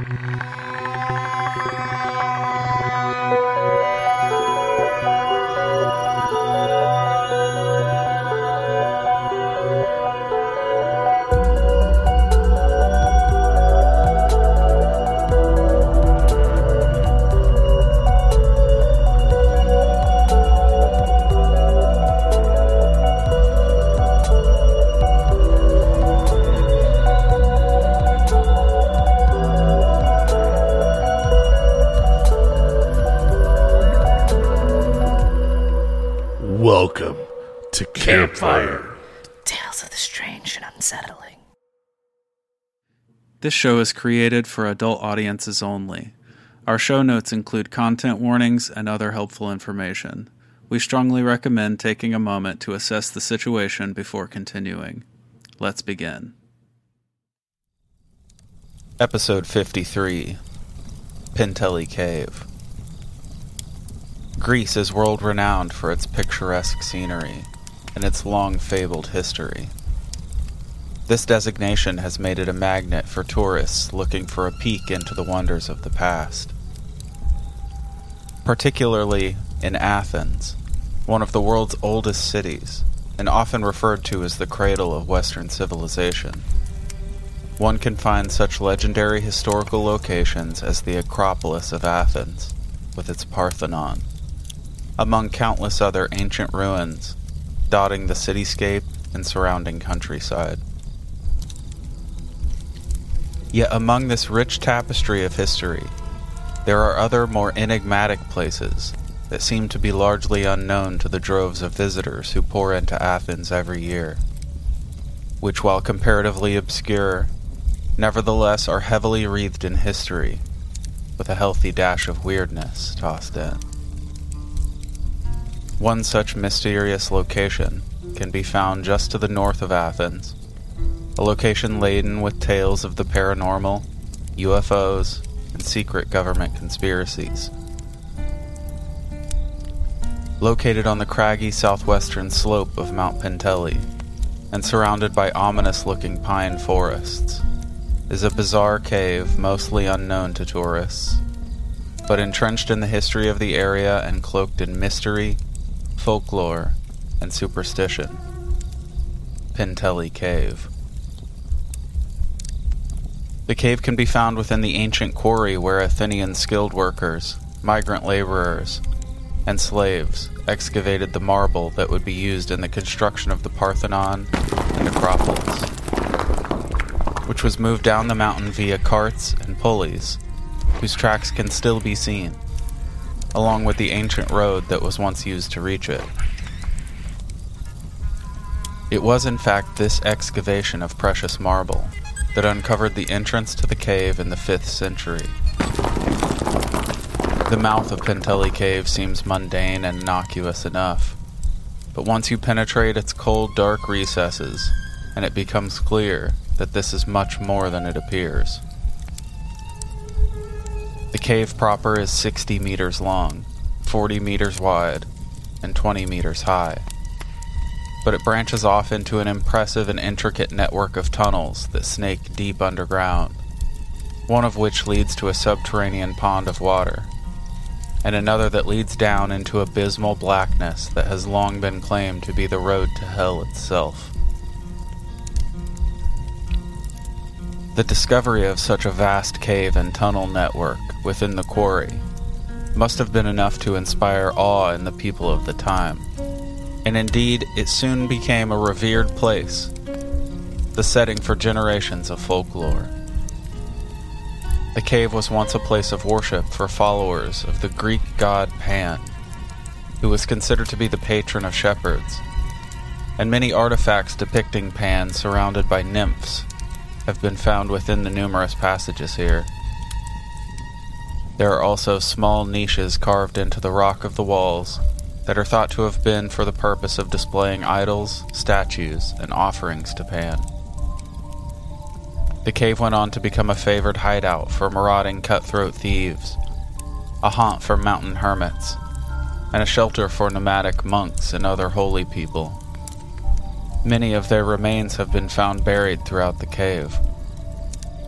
Welcome Campfire. Tales of the strange and unsettling. This show is created for adult audiences only. Our show notes include content warnings and other helpful information. We strongly recommend taking a moment to assess the situation before continuing. Let's begin. Episode 53 Penteli Cave. Greece is world renowned for its picturesque scenery and its long fabled history. This designation has made it a magnet for tourists looking for a peek into the wonders of the past. Particularly in Athens, one of the world's oldest cities, and often referred to as the cradle of Western civilization. One can find such legendary historical locations as the Acropolis of Athens, with its Parthenon, among countless other ancient ruins dotting the cityscape and surrounding countryside. Yet among this rich tapestry of history, there are other more enigmatic places that seem to be largely unknown to the droves of visitors who pour into Athens every year, which, while comparatively obscure, nevertheless are heavily wreathed in history, with a healthy dash of weirdness tossed in. One such mysterious location can be found just to the north of Athens, a location laden with tales of the paranormal, UFOs, and secret government conspiracies. Located on the craggy southwestern slope of Mount Penteli, and surrounded by ominous looking pine forests, is a bizarre cave mostly unknown to tourists, but entrenched in the history of the area and cloaked in mystery folklore, and superstition. Penteli Cave. The cave can be found within the ancient quarry where Athenian skilled workers, migrant laborers, and slaves excavated the marble that would be used in the construction of the Parthenon and Acropolis, which was moved down the mountain via carts and pulleys, whose tracks can still be seen along with the ancient road that was once used to reach it. It was, in fact, this excavation of precious marble that uncovered the entrance to the cave in the 5th century. The mouth of Penteli Cave seems mundane and innocuous enough, but once you penetrate its cold, dark recesses, and it becomes clear that this is much more than it appears. The cave proper is 60 meters long, 40 meters wide, and 20 meters high. But it branches off into an impressive and intricate network of tunnels that snake deep underground, one of which leads to a subterranean pond of water, and another that leads down into abysmal blackness that has long been claimed to be the road to hell itself. The discovery of such a vast cave and tunnel network within the quarry must have been enough to inspire awe in the people of the time. And indeed, it soon became a revered place, the setting for generations of folklore. The cave was once a place of worship for followers of the Greek god Pan, who was considered to be the patron of shepherds, and many artifacts depicting Pan surrounded by nymphs have been found within the numerous passages here. There are also small niches carved into the rock of the walls that are thought to have been for the purpose of displaying idols, statues, and offerings to Pan. The cave went on to become a favored hideout for marauding cutthroat thieves, a haunt for mountain hermits, and a shelter for nomadic monks and other holy people. Many of their remains have been found buried throughout the cave.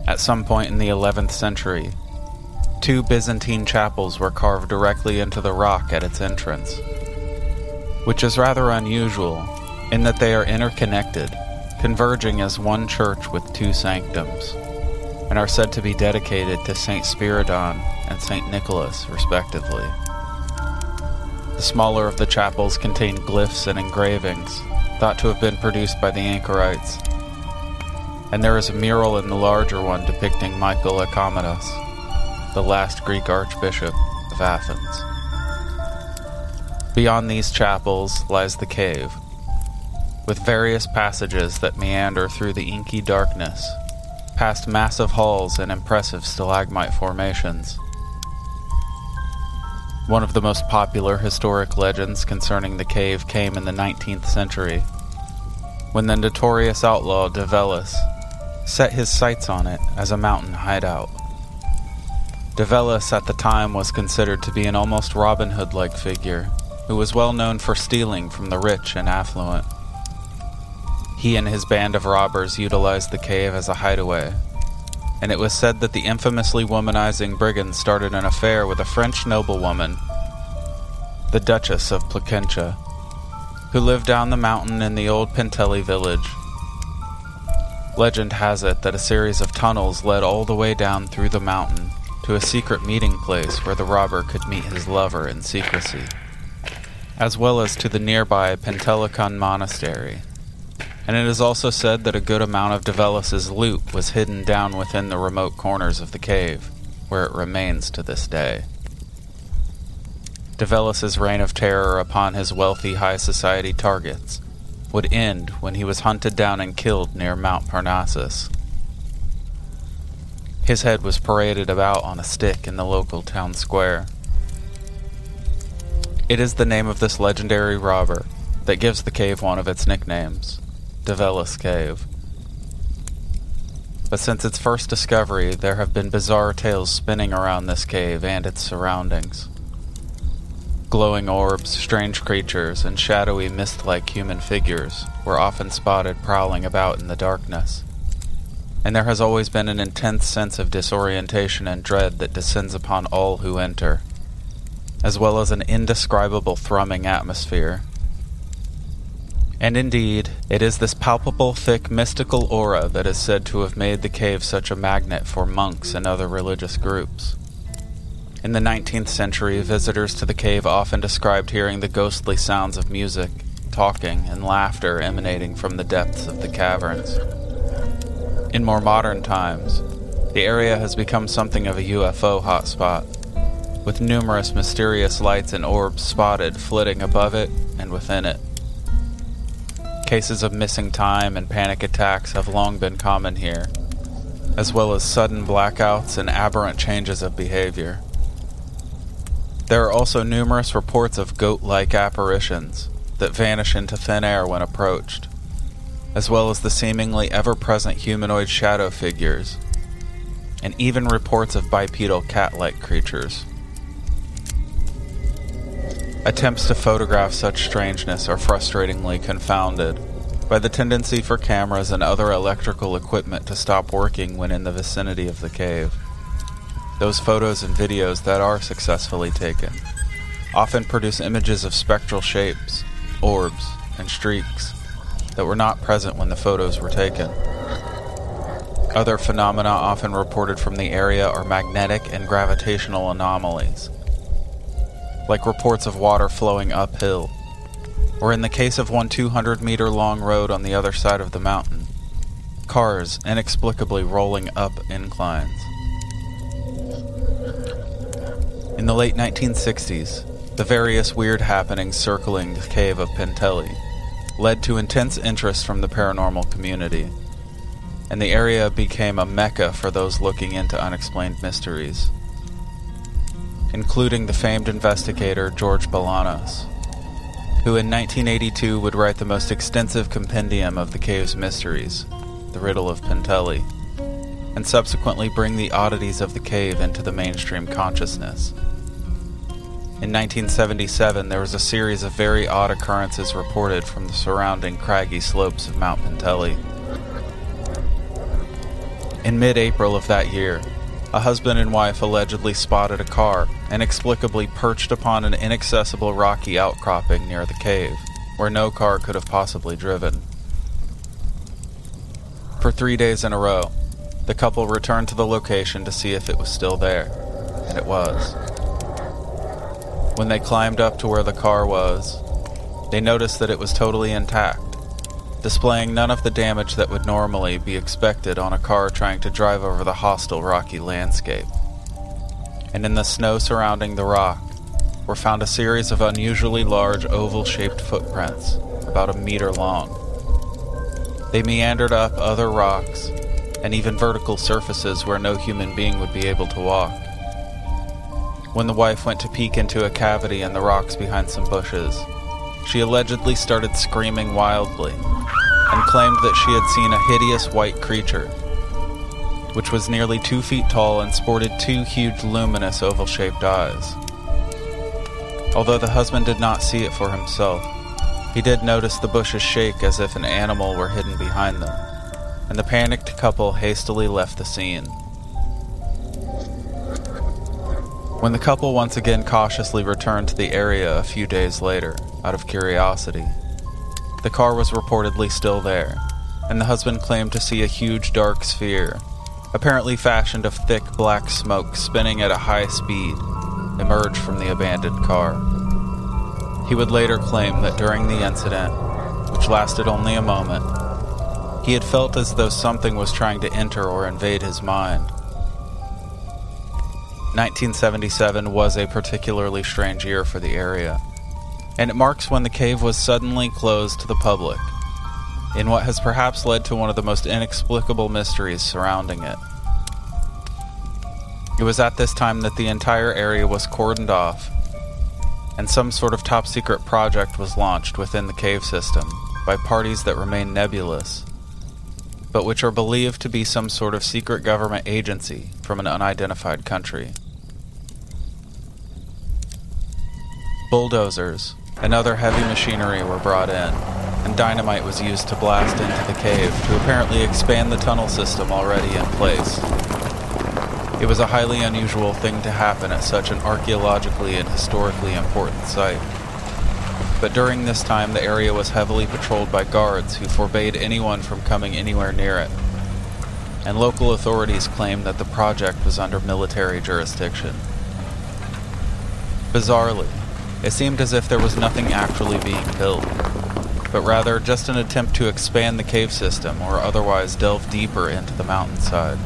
At some point in the 11th century, two Byzantine chapels were carved directly into the rock at its entrance, which is rather unusual in that they are interconnected, converging as one church with two sanctums, and are said to be dedicated to Saint Spiridon and Saint Nicholas, respectively. The smaller of the chapels contain glyphs and engravings, thought to have been produced by the anchorites. And there is a mural in the larger one depicting Michael Akominatos, the last Greek archbishop of Athens. Beyond these chapels lies the cave, with various passages that meander through the inky darkness, past massive halls and impressive stalagmite formations. One of the most popular historic legends concerning the cave came in the 19th century, when the notorious outlaw Davelis set his sights on it as a mountain hideout. Davelis at the time was considered to be an almost Robin Hood like figure, who was well known for stealing from the rich and affluent. He and his band of robbers utilized the cave as a hideaway, and it was said that the infamously womanizing brigand started an affair with a French noblewoman, the Duchess of Placentia, who lived down the mountain in the old Penteli village. Legend has it that a series of tunnels led all the way down through the mountain to a secret meeting place where the robber could meet his lover in secrecy, as well as to the nearby Pentelicon Monastery and it is also said that a good amount of Davelis's loot was hidden down within the remote corners of the cave, where it remains to this day. Davelis's reign of terror upon his wealthy high society targets would end when he was hunted down and killed near Mount Parnassus. His head was paraded about on a stick in the local town square. It is the name of this legendary robber that gives the cave one of its nicknames. Davelis Cave. But since its first discovery, there have been bizarre tales spinning around this cave and its surroundings. Glowing orbs, strange creatures, and shadowy mist like human figures were often spotted prowling about in the darkness. And there has always been an intense sense of disorientation and dread that descends upon all who enter, as well as an indescribable thrumming atmosphere and indeed, it is this palpable, thick, mystical aura that is said to have made the cave such a magnet for monks and other religious groups. In the 19th century, visitors to the cave often described hearing the ghostly sounds of music, talking, and laughter emanating from the depths of the caverns. In more modern times, the area has become something of a UFO hotspot, with numerous mysterious lights and orbs spotted flitting above it and within it. Cases of missing time and panic attacks have long been common here, as well as sudden blackouts and aberrant changes of behavior. There are also numerous reports of goat like apparitions that vanish into thin air when approached, as well as the seemingly ever present humanoid shadow figures, and even reports of bipedal cat like creatures. Attempts to photograph such strangeness are frustratingly confounded by the tendency for cameras and other electrical equipment to stop working when in the vicinity of the cave. Those photos and videos that are successfully taken often produce images of spectral shapes, orbs, and streaks that were not present when the photos were taken. Other phenomena often reported from the area are magnetic and gravitational anomalies, like reports of water flowing uphill, or in the case of one 200 meter long road on the other side of the mountain, cars inexplicably rolling up inclines. In the late 1960s, the various weird happenings circling the cave of Penteli led to intense interest from the paranormal community, and the area became a mecca for those looking into unexplained mysteries including the famed investigator George Balanos, who in 1982 would write the most extensive compendium of the cave's mysteries, The Riddle of Penteli, and subsequently bring the oddities of the cave into the mainstream consciousness. In 1977, there was a series of very odd occurrences reported from the surrounding craggy slopes of Mount Penteli. In mid April of that year, a husband and wife allegedly spotted a car inexplicably perched upon an inaccessible rocky outcropping near the cave, where no car could have possibly driven. For three days in a row, the couple returned to the location to see if it was still there, and it was. When they climbed up to where the car was, they noticed that it was totally intact, displaying none of the damage that would normally be expected on a car trying to drive over the hostile rocky landscape. And in the snow surrounding the rock were found a series of unusually large oval shaped footprints, about a meter long. They meandered up other rocks and even vertical surfaces where no human being would be able to walk. When the wife went to peek into a cavity in the rocks behind some bushes, she allegedly started screaming wildly and claimed that she had seen a hideous white creature, which was nearly two feet tall and sported two huge luminous oval shaped eyes. Although the husband did not see it for himself, he did notice the bushes shake as if an animal were hidden behind them, and the panicked couple hastily left the scene. When the couple once again cautiously returned to the area a few days later, out of curiosity, the car was reportedly still there, and the husband claimed to see a huge dark sphere, apparently fashioned of thick black smoke spinning at a high speed, emerge from the abandoned car. He would later claim that during the incident, which lasted only a moment, he had felt as though something was trying to enter or invade his mind. 1977 was a particularly strange year for the area and it marks when the cave was suddenly closed to the public, in what has perhaps led to one of the most inexplicable mysteries surrounding it. It was at this time that the entire area was cordoned off, and some sort of top secret project was launched within the cave system by parties that remain nebulous, but which are believed to be some sort of secret government agency from an unidentified country. Bulldozers, and other heavy machinery were brought in, and dynamite was used to blast into the cave to apparently expand the tunnel system already in place. It was a highly unusual thing to happen at such an archaeologically and historically important site. But during this time, the area was heavily patrolled by guards who forbade anyone from coming anywhere near it. And local authorities claimed that the project was under military jurisdiction. Bizarrely, it seemed as if there was nothing actually being built, but rather just an attempt to expand the cave system or otherwise delve deeper into the mountainside.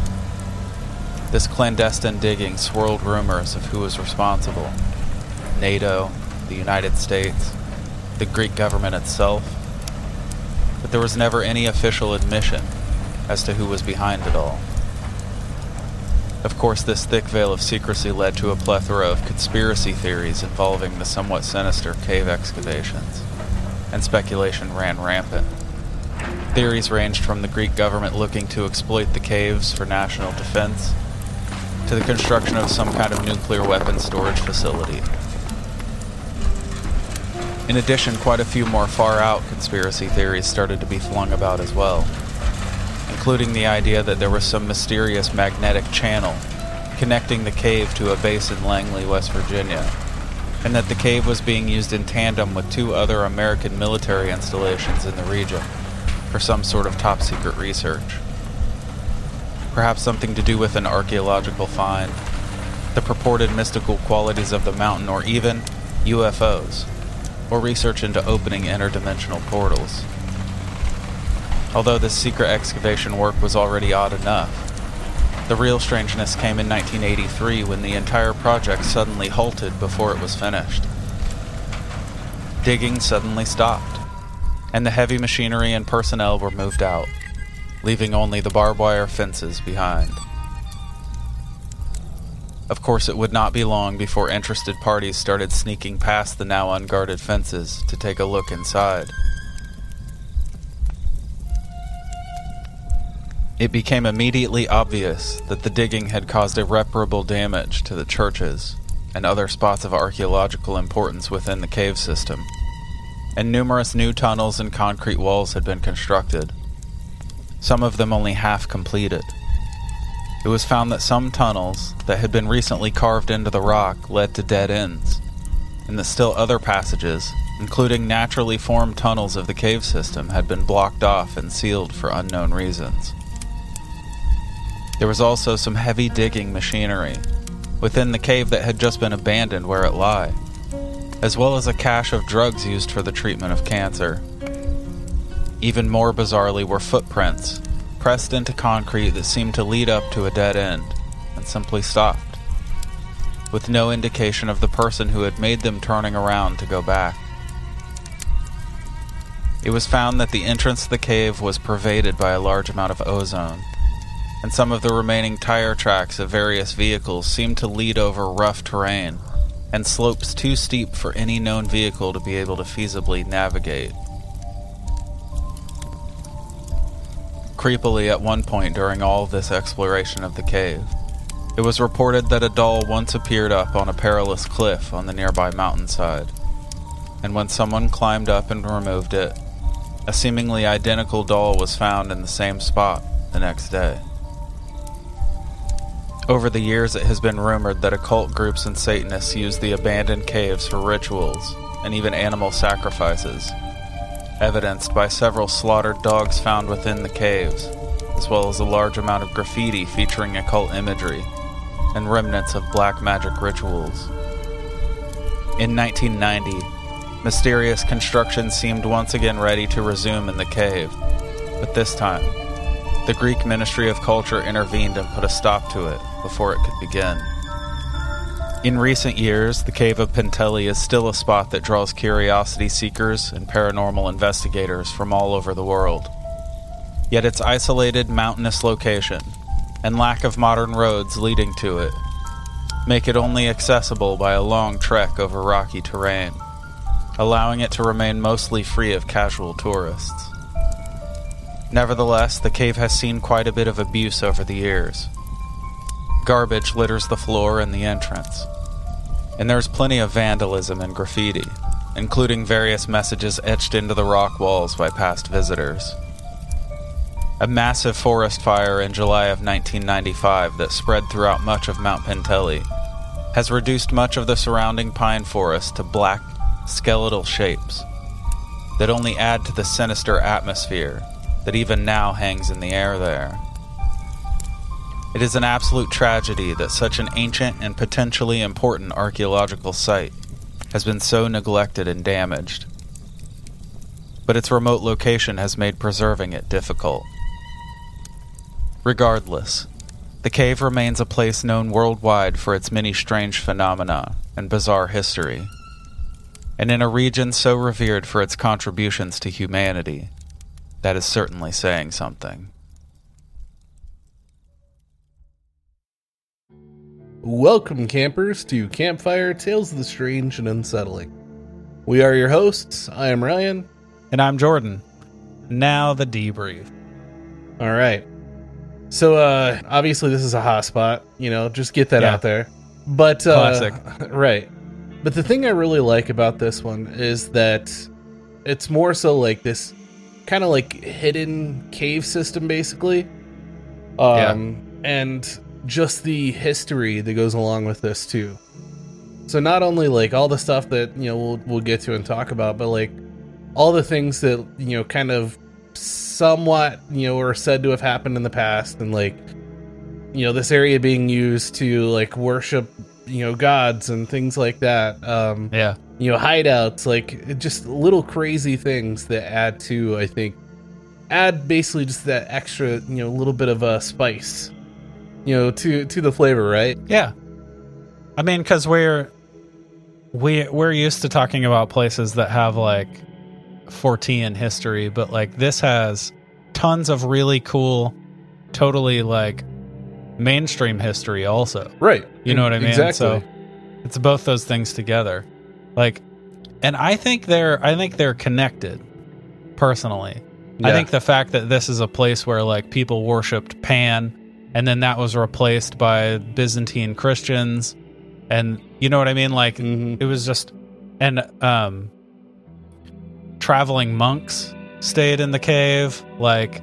This clandestine digging swirled rumors of who was responsible NATO, the United States, the Greek government itself, but there was never any official admission as to who was behind it all. Of course, this thick veil of secrecy led to a plethora of conspiracy theories involving the somewhat sinister cave excavations, and speculation ran rampant. Theories ranged from the Greek government looking to exploit the caves for national defense, to the construction of some kind of nuclear weapon storage facility. In addition, quite a few more far out conspiracy theories started to be flung about as well including the idea that there was some mysterious magnetic channel connecting the cave to a base in Langley, West Virginia, and that the cave was being used in tandem with two other American military installations in the region for some sort of top secret research. Perhaps something to do with an archaeological find, the purported mystical qualities of the mountain, or even UFOs, or research into opening interdimensional portals. Although this secret excavation work was already odd enough, the real strangeness came in 1983 when the entire project suddenly halted before it was finished. Digging suddenly stopped, and the heavy machinery and personnel were moved out, leaving only the barbed wire fences behind. Of course, it would not be long before interested parties started sneaking past the now unguarded fences to take a look inside. It became immediately obvious that the digging had caused irreparable damage to the churches and other spots of archaeological importance within the cave system, and numerous new tunnels and concrete walls had been constructed, some of them only half completed, it was found that some tunnels that had been recently carved into the rock led to dead ends, and that still other passages, including naturally formed tunnels of the cave system, had been blocked off and sealed for unknown reasons. There was also some heavy digging machinery within the cave that had just been abandoned where it lay, as well as a cache of drugs used for the treatment of cancer. Even more bizarrely were footprints pressed into concrete that seemed to lead up to a dead end and simply stopped, with no indication of the person who had made them turning around to go back. It was found that the entrance to the cave was pervaded by a large amount of ozone, and some of the remaining tire tracks of various vehicles seemed to lead over rough terrain and slopes too steep for any known vehicle to be able to feasibly navigate. Creepily, at one point during all this exploration of the cave, it was reported that a doll once appeared up on a perilous cliff on the nearby mountainside, and when someone climbed up and removed it, a seemingly identical doll was found in the same spot the next day. Over the years, it has been rumored that occult groups and Satanists use the abandoned caves for rituals and even animal sacrifices, evidenced by several slaughtered dogs found within the caves, as well as a large amount of graffiti featuring occult imagery and remnants of black magic rituals. In 1990, mysterious construction seemed once again ready to resume in the cave, but this time, the Greek Ministry of Culture intervened and put a stop to it before it could begin. In recent years, the Cave of Penteli is still a spot that draws curiosity seekers and paranormal investigators from all over the world. Yet its isolated mountainous location and lack of modern roads leading to it make it only accessible by a long trek over rocky terrain, allowing it to remain mostly free of casual tourists. Nevertheless, the cave has seen quite a bit of abuse over the years. Garbage litters the floor and the entrance. And there's plenty of vandalism and graffiti, including various messages etched into the rock walls by past visitors. A massive forest fire in July of 1995 that spread throughout much of Mount Penteli has reduced much of the surrounding pine forest to black, skeletal shapes that only add to the sinister atmosphere that even now hangs in the air there. It is an absolute tragedy that such an ancient and potentially important archaeological site has been so neglected and damaged. But its remote location has made preserving it difficult. Regardless, the cave remains a place known worldwide for its many strange phenomena and bizarre history. And in a region so revered for its contributions to humanity, that is certainly saying something. Welcome, campers, to Campfire Tales of the Strange and Unsettling. We are your hosts. I am Ryan. And I'm Jordan. Now the debrief. All right. So, uh, obviously, this is a hot spot. You know, just get that Yeah. out there. But, uh, Classic. right. But the thing I really like about this one is that it's more so like this kind of like hidden cave system, basically. Um, and just the history that goes along with this too. So not only like all the stuff that you know we'll we'll get to and talk about, but like all the things that you know kind of somewhat you know are said to have happened in the past, and like you know this area being used to like worship you know gods and things like that. Um, Yeah. You know hideouts like just little crazy things that add to i think add basically just that extra you know little bit of a spice you know to to the flavor right Yeah. I mean, because we're we we're used to talking about places that have like Fortean history, but like this has tons of really cool, totally like mainstream history also. right You know what I mean? exactly So it's both those things together. Like and I think they're I think they're connected personally. I think the fact that this is a place where like people worshipped Pan and then that was replaced by Byzantine Christians and you know what I mean like Mhm. it was just and um traveling monks stayed in the cave like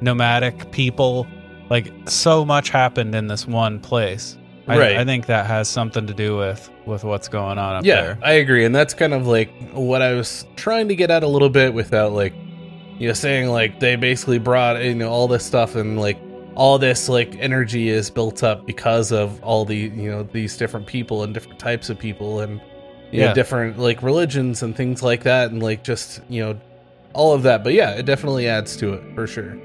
nomadic people like so much happened in this one place. I, Right. I think that has something to do with with what's going on up yeah, there. I agree, and that's kind of like what I was trying to get at a little bit without like you know saying like they basically brought you know all this stuff and like all this like energy is built up because of all the you know these different people and different types of people and you know Yeah. different like religions and things like that and like just you know all of that but yeah it definitely adds to it for sure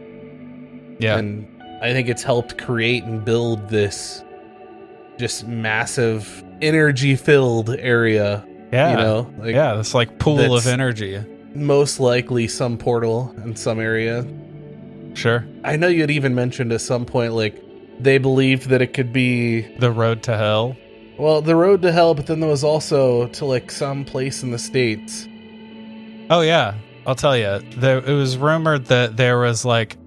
Yeah. and I think it's helped create and build this just massive energy filled area yeah. you know like yeah, this like pool of energy. most likely some portal in some area Sure. i know you had even mentioned at some point like they believed that it could be The road to hell. well the road to hell but then there was also to like some place in the states Oh yeah, I'll tell you. There, it was rumored that there was like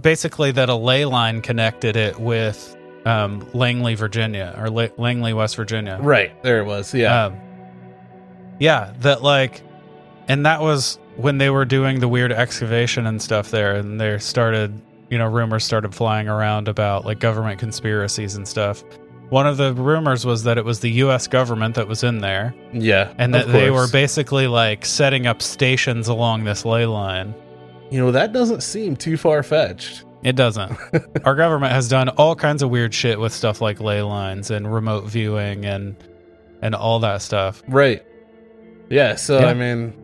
basically that a ley line connected it with um, Langley, Virginia, or La- Langley, West Virginia. right there it was yeah Um, yeah, that like, and that was when they were doing the weird excavation and stuff there, and they started, you know, rumors started flying around about like government conspiracies and stuff. One of the rumors was that it was the U.S. government that was in there, yeah and that they were basically like setting up stations along this ley line. you know that doesn't seem too far-fetched It doesn't. Our government has done all kinds of weird shit with stuff like ley lines and remote viewing and and all that stuff. Right. Yeah. So Yeah. I mean,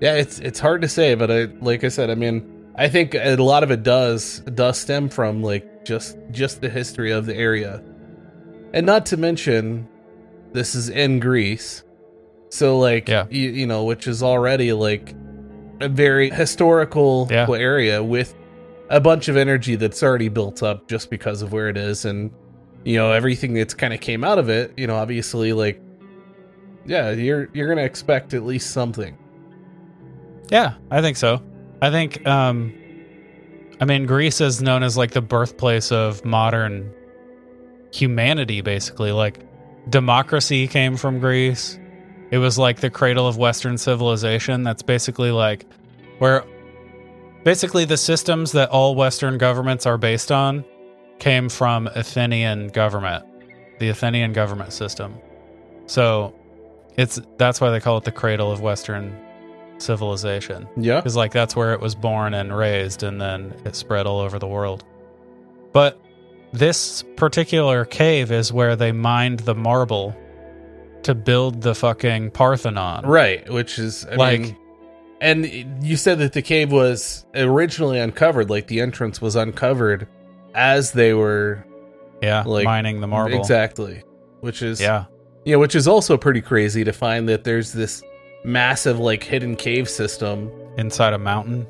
yeah, it's it's hard to say, but I like I said, I mean, I think a lot of it does does stem from like just just the history of the area, and not to mention, this is in Greece, so like Yeah. you, you know, which is already like a very historical Yeah. area with a bunch of energy that's already built up just because of where it is and you know everything that's kind of came out of it you know obviously like yeah you're you're gonna expect at least something Yeah, I think so. I think um I mean Greece is known as like the birthplace of modern humanity basically. Like democracy came from Greece. It was like the cradle of western civilization. That's basically like where basically the systems that all western governments are based on came from Athenian government. The Athenian government system. So it's that's why they call it the cradle of western civilization yeah because like that's where it was born and raised and then it spread all over the world but this particular cave is where they mined the marble to build the fucking parthenon right which is I Like- mean, and you said that the cave was originally uncovered like the entrance was uncovered as they were yeah like, mining the marble. Exactly. Which is yeah. yeah which is also pretty crazy to find that there's this massive like hidden cave system inside a mountain?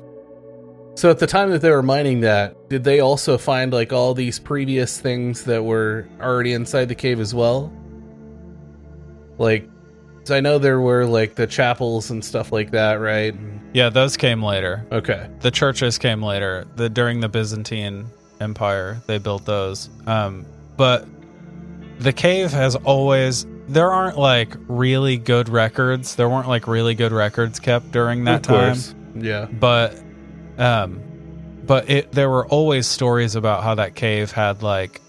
So at the time that they were mining that, did they also find like all these previous things that were already inside the cave as well? Like, 'cause I know there were like the chapels and stuff like that, right? yeah those came later Okay. the churches came later the during the byzantine empire they built those um but the cave has always there aren't like really good records there weren't like really good records kept during that time. Yeah. but um but it there were always stories about how that cave had like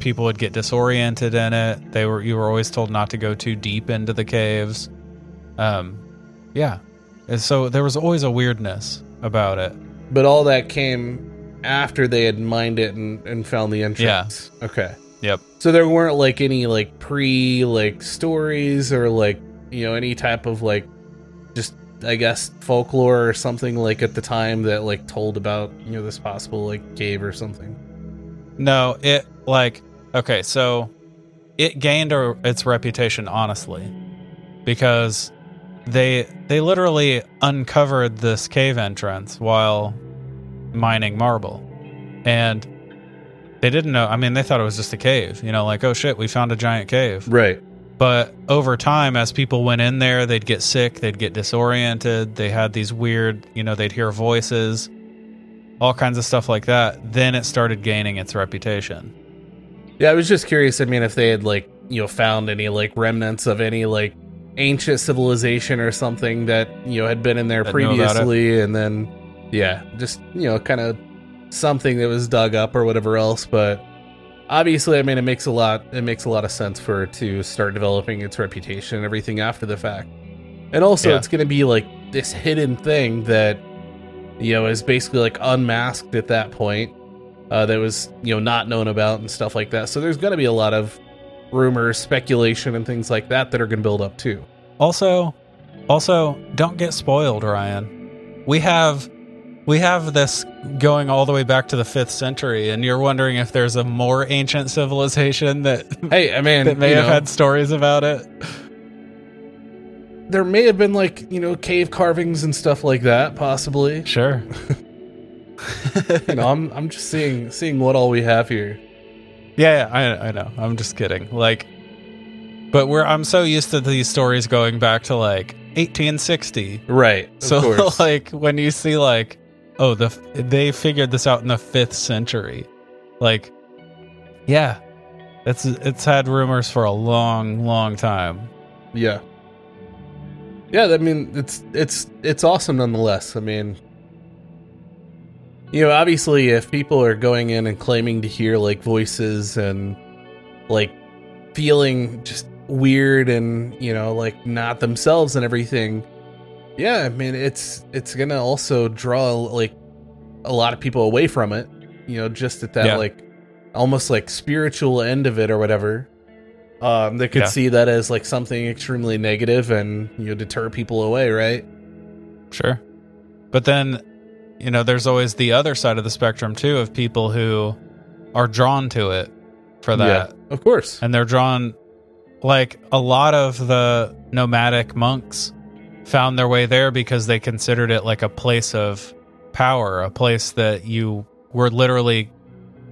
people would get disoriented in it they were you were always told not to go too deep into the caves um yeah and so there was always a weirdness about it But all that came after they had mined it and, and found the entrance. Yeah. Okay. yep So there weren't like any like pre like stories or like you know any type of like just I guess folklore or something like at the time that like told about you know this possible like cave or something. No, it like okay, so it gained a, its reputation honestly because they they literally uncovered this cave entrance while mining marble. And they didn't know, I mean they thought it was just a cave, you know, like oh shit, we found a giant cave. Right. But over time, as people went in there, they'd get sick, they'd get disoriented, they had these weird, you know, they'd hear voices, all kinds of stuff like that. Then it started gaining its reputation. Yeah, I was just curious. I mean, if they had like you know found any like remnants of any like ancient civilization or something that you know had been in there That knew about it. previously, and then yeah, just you know kind of something that was dug up or whatever else, but obviously, I mean, it makes a lot it makes a lot of sense for it to start developing its reputation and everything after the fact. And also, Yeah. it's going to be like this hidden thing that you know is basically like unmasked at that point. Uh, that was you know not known about and stuff like that. So there's going to be a lot of rumors, speculation, and things like that that are going to build up too. Also, also don't get spoiled, Ryan. We have we have this going all the way back to the 5th century and you're wondering if there's a more ancient civilization that Hey, I mean, that may have know, had stories about it. There may have been like you know cave carvings and stuff like that, possibly. Sure. you know, I'm I'm just seeing seeing what all we have here. Yeah, yeah, I I know. I'm just kidding. Like but we're I'm so used to these stories going back to like 1860. Right. So like when you see like oh the they figured this out in the 5th century. Like yeah. It's it's had rumors for a long long time. yeah. Yeah, I mean it's it's it's awesome nonetheless. I mean you know, obviously if people are going in and claiming to hear like voices and like feeling just weird and, you know, like not themselves and everything, yeah, I mean it's it's going to also draw like a lot of people away from it, you know, just at that Yeah. like almost like spiritual end of it or whatever. Um, they could Yeah. see that as like something extremely negative and you know deter people away, right? Sure. But then, you know, there's always the other side of the spectrum too of people who are drawn to it for that. Yeah, of course. And they're drawn like a lot of the nomadic monks found their way there because they considered it like a place of power, a place that you were literally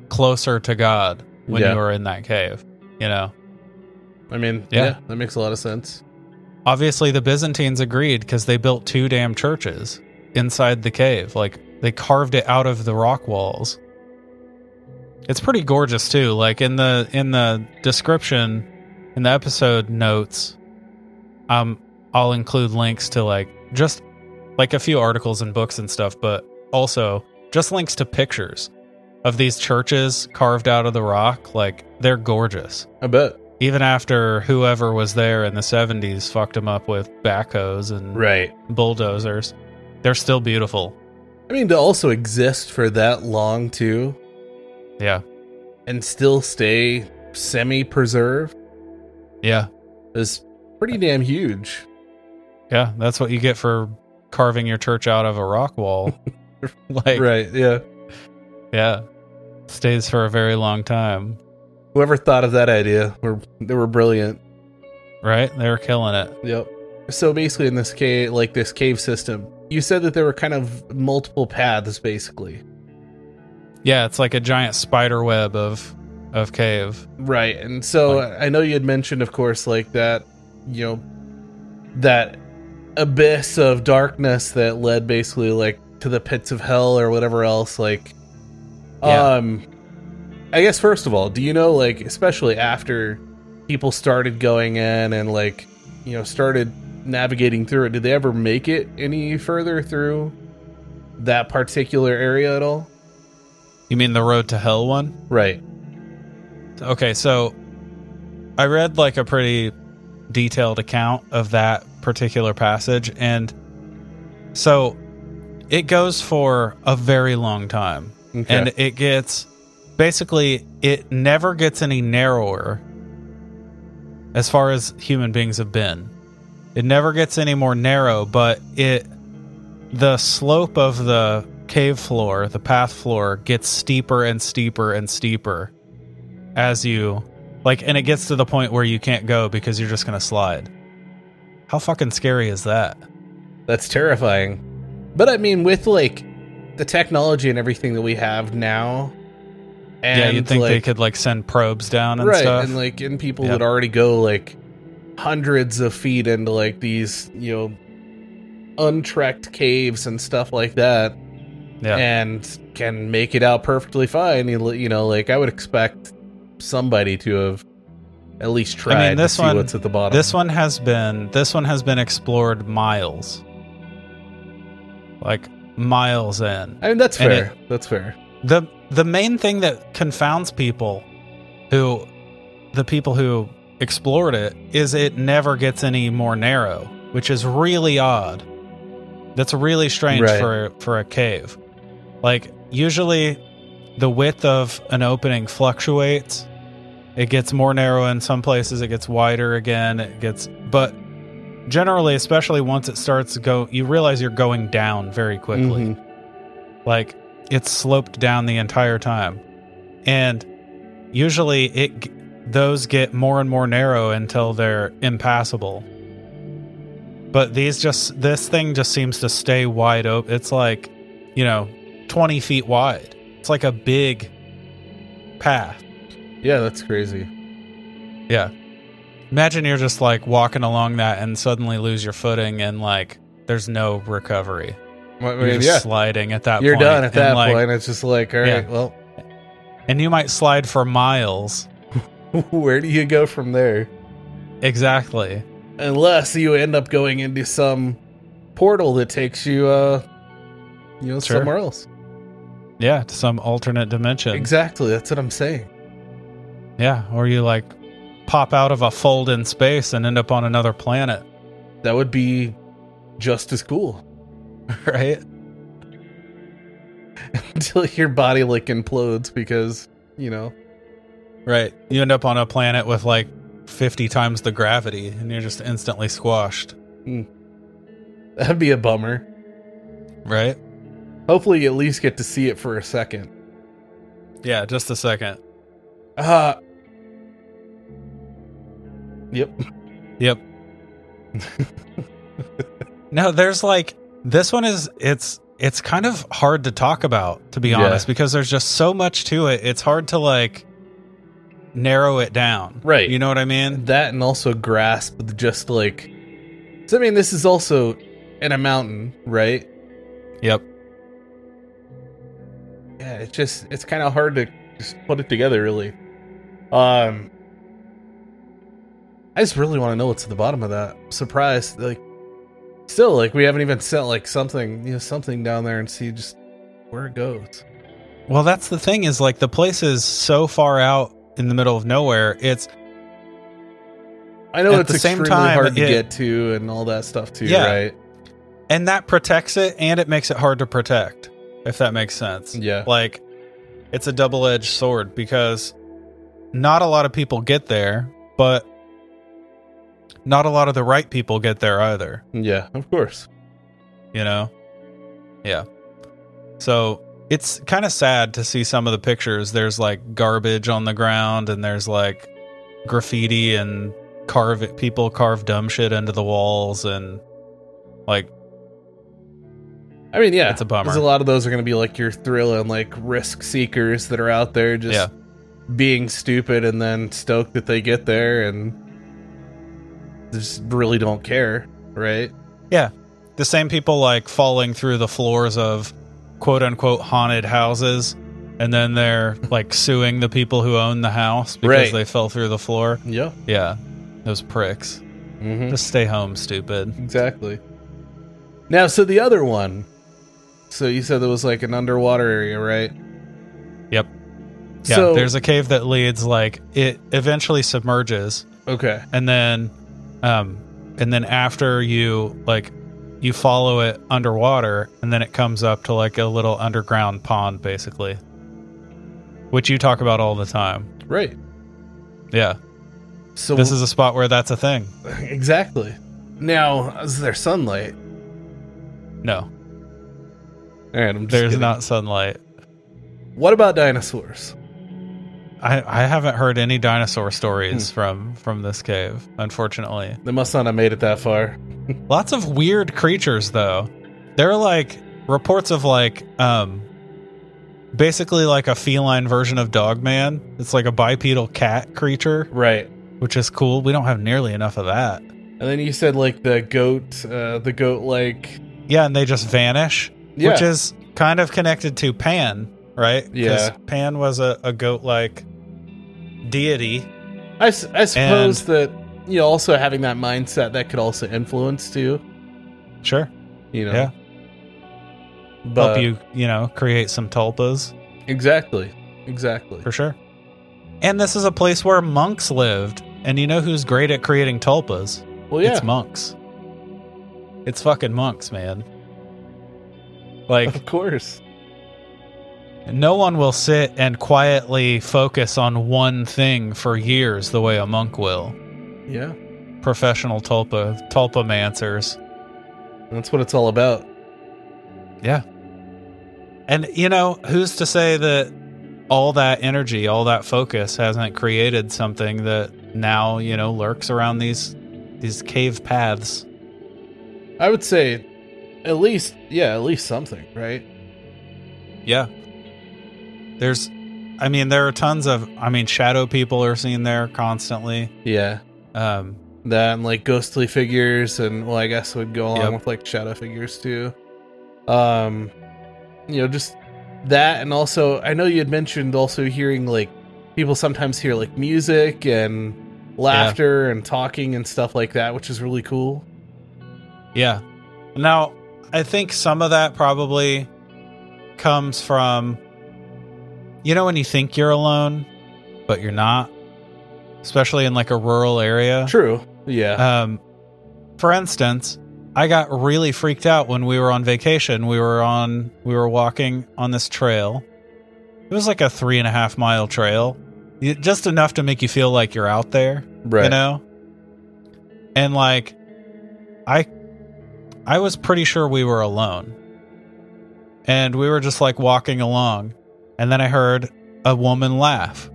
closer to God when Yeah. you were in that cave, you know. I mean, Yeah. yeah. that makes a lot of sense. obviously the Byzantines agreed because they built two damn churches inside the cave. Like they carved it out of the rock walls. It's pretty gorgeous too. Like in the in the description in the episode notes, um, I'll include links to like just like a few articles and books and stuff, but also just links to pictures of these churches carved out of the rock. Like they're gorgeous I bet. Even after whoever was there in the 70s fucked them up with backhoes and Right. bulldozers they're still beautiful I mean, to also exist for that long too, yeah and still stay semi-preserved yeah is pretty damn huge. yeah that's what you get for carving your church out of a rock wall like right. Yeah. yeah stays for a very long time Whoever thought of that idea were they were brilliant. right they were killing it Yep. So basically, in this cave, like this cave system, you said that there were kind of multiple paths, basically. yeah it's like a giant spider web of of cave Right. And so Like- I know you had mentioned, of course, like that, you know, that abyss of darkness that led basically like to the pits of hell or whatever else. Like, Yeah. um, I guess first of all, do you know, like, especially after people started going in and like, you know, started navigating through it, did they ever make it any further through that particular area at all? you mean the road to hell one Right. Okay, so I read like a pretty detailed account of that particular passage, and so it goes for a very long time, Okay. and it gets basically it never gets any narrower as far as human beings have been. It never gets any more narrow, but it the slope of the cave floor, the path floor, gets steeper and steeper and steeper as you like and it gets to the point where you can't go because you're just going to slide. How fucking scary is that? That's terrifying. But I mean, with like the technology and everything that we have now, and yeah, you'd think like, they could like send probes down and right, stuff. and like, and people Yeah. would already go like hundreds of feet into like these, you know, untracked caves and stuff like that, yeah. and can make it out perfectly fine. You you know, like I would expect somebody to have at least tried this to see one- what's at the bottom. This one has been this one has been explored miles. Like miles in. I mean, that's fair. that's fair. the the main thing that confounds people who the people who explored it is it never gets any more narrow, which is really odd. That's really strange Right. for for a cave. Like usually the width of an opening fluctuates. It gets more narrow in some places, it gets wider again, it gets but generally especially once it starts to go you realize you're going down very quickly. Mhm. Like it's sloped down the entire time. And usually it those get more and more narrow until they're impassable. But these just this thing just seems to stay wide open. It's like, you know, 20 feet wide. It's like a big path. Yeah, that's crazy. Yeah. Imagine you're just like walking along that and suddenly lose your footing and like there's no recovery. I You're mean, just yeah, sliding at that you're point. done at And, that like, point. It's just like, all right, Yeah. well, And you might slide for miles. where do you go from there? Exactly. Unless you end up going into some portal that takes you, uh, you know, Sure. somewhere else. Yeah, to some alternate dimension. Exactly. That's what I'm saying. Yeah, or you like pop out of a fold in space and end up on another planet, That would be just as cool right? until your body like implodes because you know. Right. You end up on a planet with like 50 times the gravity and you're just instantly squashed, That'd be a bummer. right? Hopefully, you at least get to see it for a second. Yeah, just a second. Uh Yep. Yep. no, there's like this one is it's it's kind of hard to talk about to be Yeah. honest because there's just so much to it. It's hard to like narrow it down. Right. You know what I mean? That and also grasp just like. So I mean, this is also in a mountain, right? Yep. Yeah, it's just it's kind of hard to just put it together, really. Um, I just really want to know what's at the bottom of that. I'm surprised, like, still, like we haven't even sent like something, you know, something down there and see just where it goes. Well, that's the thing is like the place is so far out in the middle of nowhere. It's I know At it's the same extremely time, hard to it- get to and all that stuff too, Yeah. right? and that protects it and it makes it hard to protect if that makes sense Yeah. like it's a double-edged sword because not a lot of people get there but not a lot of the right people get there either Yeah, of course. you know yeah so it's kind of sad to see some of the pictures there's like garbage on the ground and there's like graffiti and carve people carve dumb shit into the walls and like I mean, yeah, It's a bummer. Because a lot of those are going to be like your thrill and like risk seekers that are out there just Yeah. being stupid and then stoked that they get there and just really don't care, right? Yeah. The same people like falling through the floors of quote unquote haunted houses and then they're like suing the people who own the house because Right. they fell through the floor. Yeah. Yeah. Those pricks. Mm-hmm. Just stay home, stupid. Exactly. Now, so the other one. So you said there was like an underwater area, right? Yep. Yeah. So there's a cave that leads like it eventually submerges okay. and then um and then after you like you follow it underwater and then it comes up to like a little underground pond basically which you talk about all the time Right. yeah So this is a spot where that's a thing exactly. Now, is there sunlight? no All right, I'm just there's kidding. not sunlight What about dinosaurs? I i haven't heard any dinosaur stories Hmm. from from this cave unfortunately They must not have made it that far. lots of weird creatures though there are like reports of like um basically like a feline version of dogman it's like a bipedal cat creature Right. which is cool we don't have nearly enough of that And then you said like the goat, uh, the goat like yeah and they just vanish Yeah. which is kind of connected to pan right Yeah. pan was a, a goat like deity I, I suppose that you know also having that mindset that could also influence too. sure You know. Yeah. But help you you know create some tulpas Exactly. Exactly. for sure. And this is a place where monks lived. And you know who's great at creating tulpas? Well, yeah. It's monks. It's fucking monks, man. Like, Of course. No one will sit and quietly focus on one thing for years the way a monk will. Yeah. Professional tulpa, tulpamancers. That's what it's all about. Yeah. And, you know, who's to say that all that energy, all that focus hasn't created something that now, you know, lurks around these these cave paths? I would say at least, yeah, at least something, right? Yeah. There's, I mean, there are tons of, I mean, shadow people are seen there constantly. Yeah. Um, That and like ghostly figures, and well, I guess would go along Yep. with like shadow figures too. Um, you know, just that, and also I know you had mentioned also hearing like people sometimes hear like music and laughter and talking and stuff like that, which is really cool. yeah. Now, I think some of that probably comes from, you know, when you think you're alone, but you're not, especially in like a rural area. True. Yeah. Um, for instance, I got really freaked out when we were on vacation. We were on, we were walking on this trail. It was like a three and a half mile trail, just enough to make you feel like you're out there, right. you know. And like, I, I was pretty sure we were alone, and we were just like walking along, and then I heard a woman laugh,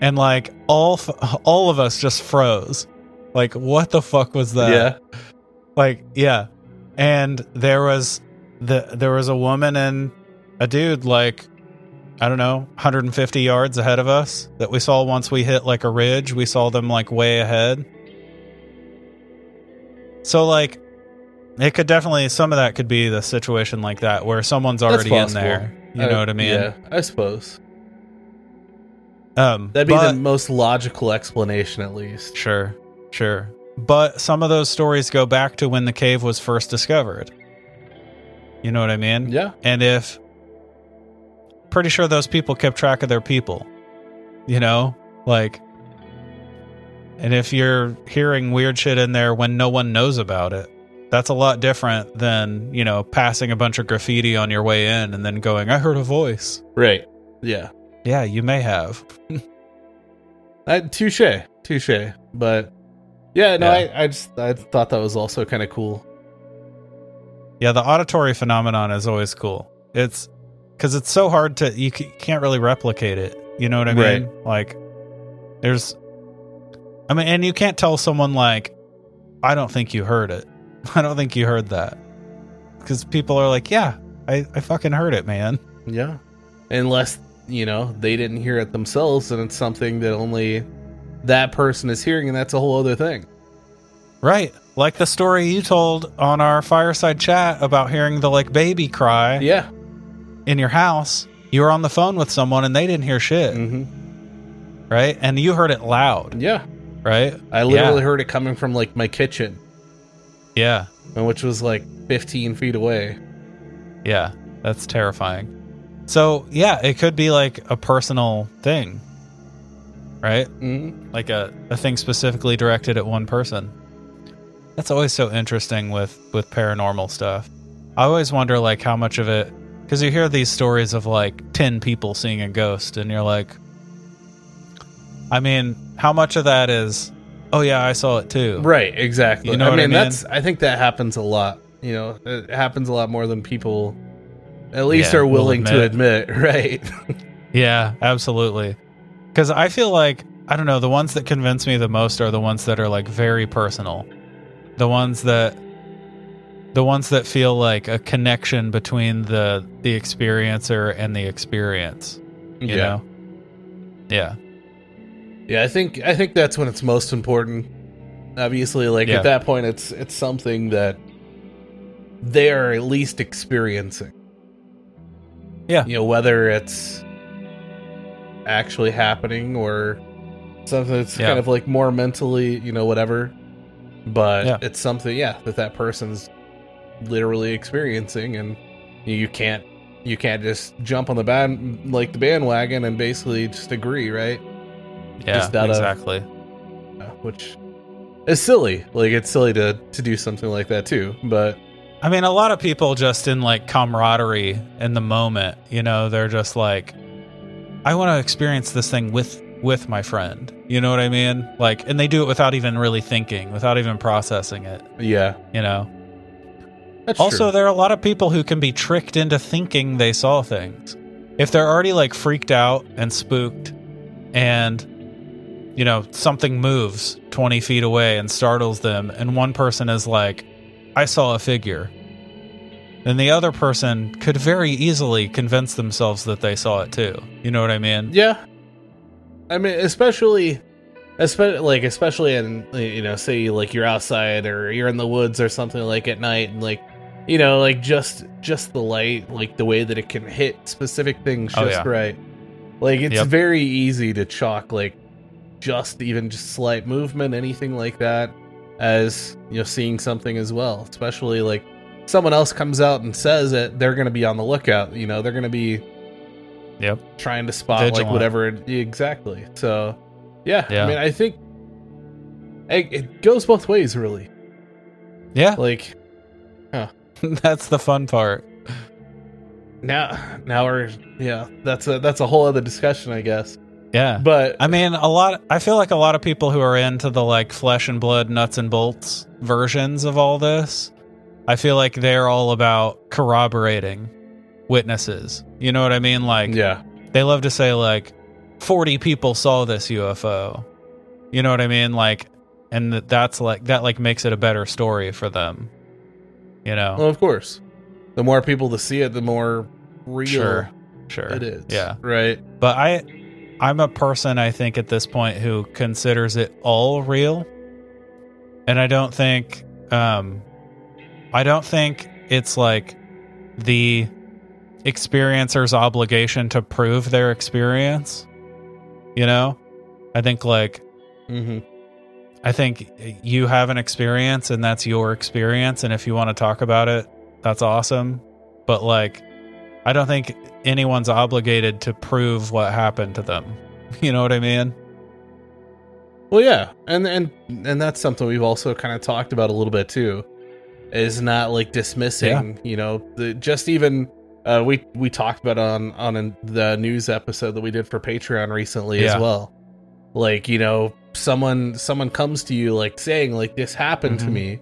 and like all f- all of us just froze. Like, what the fuck was that? yeah. Like, yeah. And there was the there was a woman and a dude like I don't know, 150 yards ahead of us that we saw once we hit like a ridge. We saw them like way ahead. So like it could definitely some of that could be the situation like that where someone's already in there. You know what I mean? Yeah, I suppose Um that'd be but- the most logical explanation, at least. Sure, sure. But some of those stories go back to when the cave was first discovered. You know what I mean? Yeah. And if pretty sure those people kept track of their people. You know? Like and if you're hearing weird shit in there when no one knows about it, that's a lot different than, you know, passing a bunch of graffiti on your way in and then going, I heard a voice. Right. Yeah. Yeah, you may have. I, touche, touche. But yeah, no, Yeah. I, I just I thought that was also kind of cool. Yeah, the auditory phenomenon is always cool. It's because it's so hard to you can't really replicate it. You know what I mean? Like, there's, I mean, and you can't tell someone like, I don't think you heard it. I don't think you heard that because people are like, yeah, I I fucking heard it, man. Yeah. Unless you know they didn't hear it themselves, and it's something that only that person is hearing, and that's a whole other thing. Right, like the story you told on our fireside chat about hearing the like baby cry Yeah. in your house. You were on the phone with someone and they didn't hear shit, Mm-hmm. right? And you heard it loud, Yeah. right? I literally Yeah. heard it coming from like my kitchen, Yeah. and which was like 15 feet away. Yeah, that's terrifying. So, yeah, it could be like a personal thing, right? hmm Like a, a thing specifically directed at one person. That's always so interesting with with paranormal stuff. I always wonder like how much of it cuz you hear these stories of like 10 people seeing a ghost and you're like I mean, how much of that is oh yeah, I saw it too. Right. Exactly. You know I what I mean, mean? that's. I think that happens a lot. You know, it happens a lot more than people at least Yeah, are will willing to admit. Right. Yeah, absolutely. Because I feel like I don't know the ones that convince me the most are the ones that are like very personal, the ones that the ones that feel like a connection between the the experiencer and the experience. You yeah. know? Yeah. Yeah, I think I think that's when it's most important. Obviously, like Yeah. at that point it's it's something that they are at least experiencing. Yeah. You know, whether it's actually happening or something that's Yeah. kind of like more mentally, you know, whatever. But Yeah. it's something, yeah, that that person's literally experiencing and you can't you can't just jump on the band like the bandwagon and basically just agree, right? Yeah, of- uh, exactly. Yeah, Which is silly. Like it's silly to to do something like that too. But I mean, a lot of people just in like camaraderie in the moment, you know, they're just like, I want to experience this thing with with my friend. You know what I mean? Like, and they do it without even really thinking, without even processing it. yeah, You know. that's Also, true. there are a lot of people who can be tricked into thinking they saw things. If they're already like freaked out and spooked, and you know something moves twenty feet away and startles them, and one person is like, "I saw a figure," then the other person could very easily convince themselves that they saw it too. You know what I mean? Yeah, I mean, especially, especially like especially in you know, say like you're outside or you're in the woods or something like at night, and like you know, like just just the light, like the way that it can hit specific things Oh, just yeah. right. Like it's Yep. very easy to chalk like just even just slight movement, anything like that, as you know, seeing something as well. Especially like someone else comes out and says it, they're going to be on the lookout. You know, they're going to be Yep. trying to spot like whatever it- exactly so yeah, Yeah. i mean i think it, it goes both ways really Yeah, like that's the fun part. now now we're yeah that's a that's a whole other discussion i guess Yeah. but I mean, a lot. I feel like a lot of people who are into the like flesh and blood, nuts and bolts versions of all this, I feel like they're all about corroborating witnesses. You know what I mean? Like, yeah they love to say like, forty people saw this UFO. You know what I mean? Like, and that- that's like that like makes it a better story for them. You know? well of course the more people to see it the more real Sure. Sure. it is Yeah. right But I I'm a person I think at this point who considers it all real. And I don't think um I don't think it's like the experiencer's obligation to prove their experience. You know? I think like mm-hmm. I think you have an experience and that's your experience and if you want to talk about it, that's awesome. But like I don't think anyone's obligated to prove what happened to them. You know what I mean? Well, yeah, and and and that's something we've also kind of talked about a little bit too, is not like dismissing, you know, the just even uh, we we talked about on on the news episode that we did for Patreon recently Yeah. as well. Like you know, someone someone comes to you like saying like this happened to Mhm. me.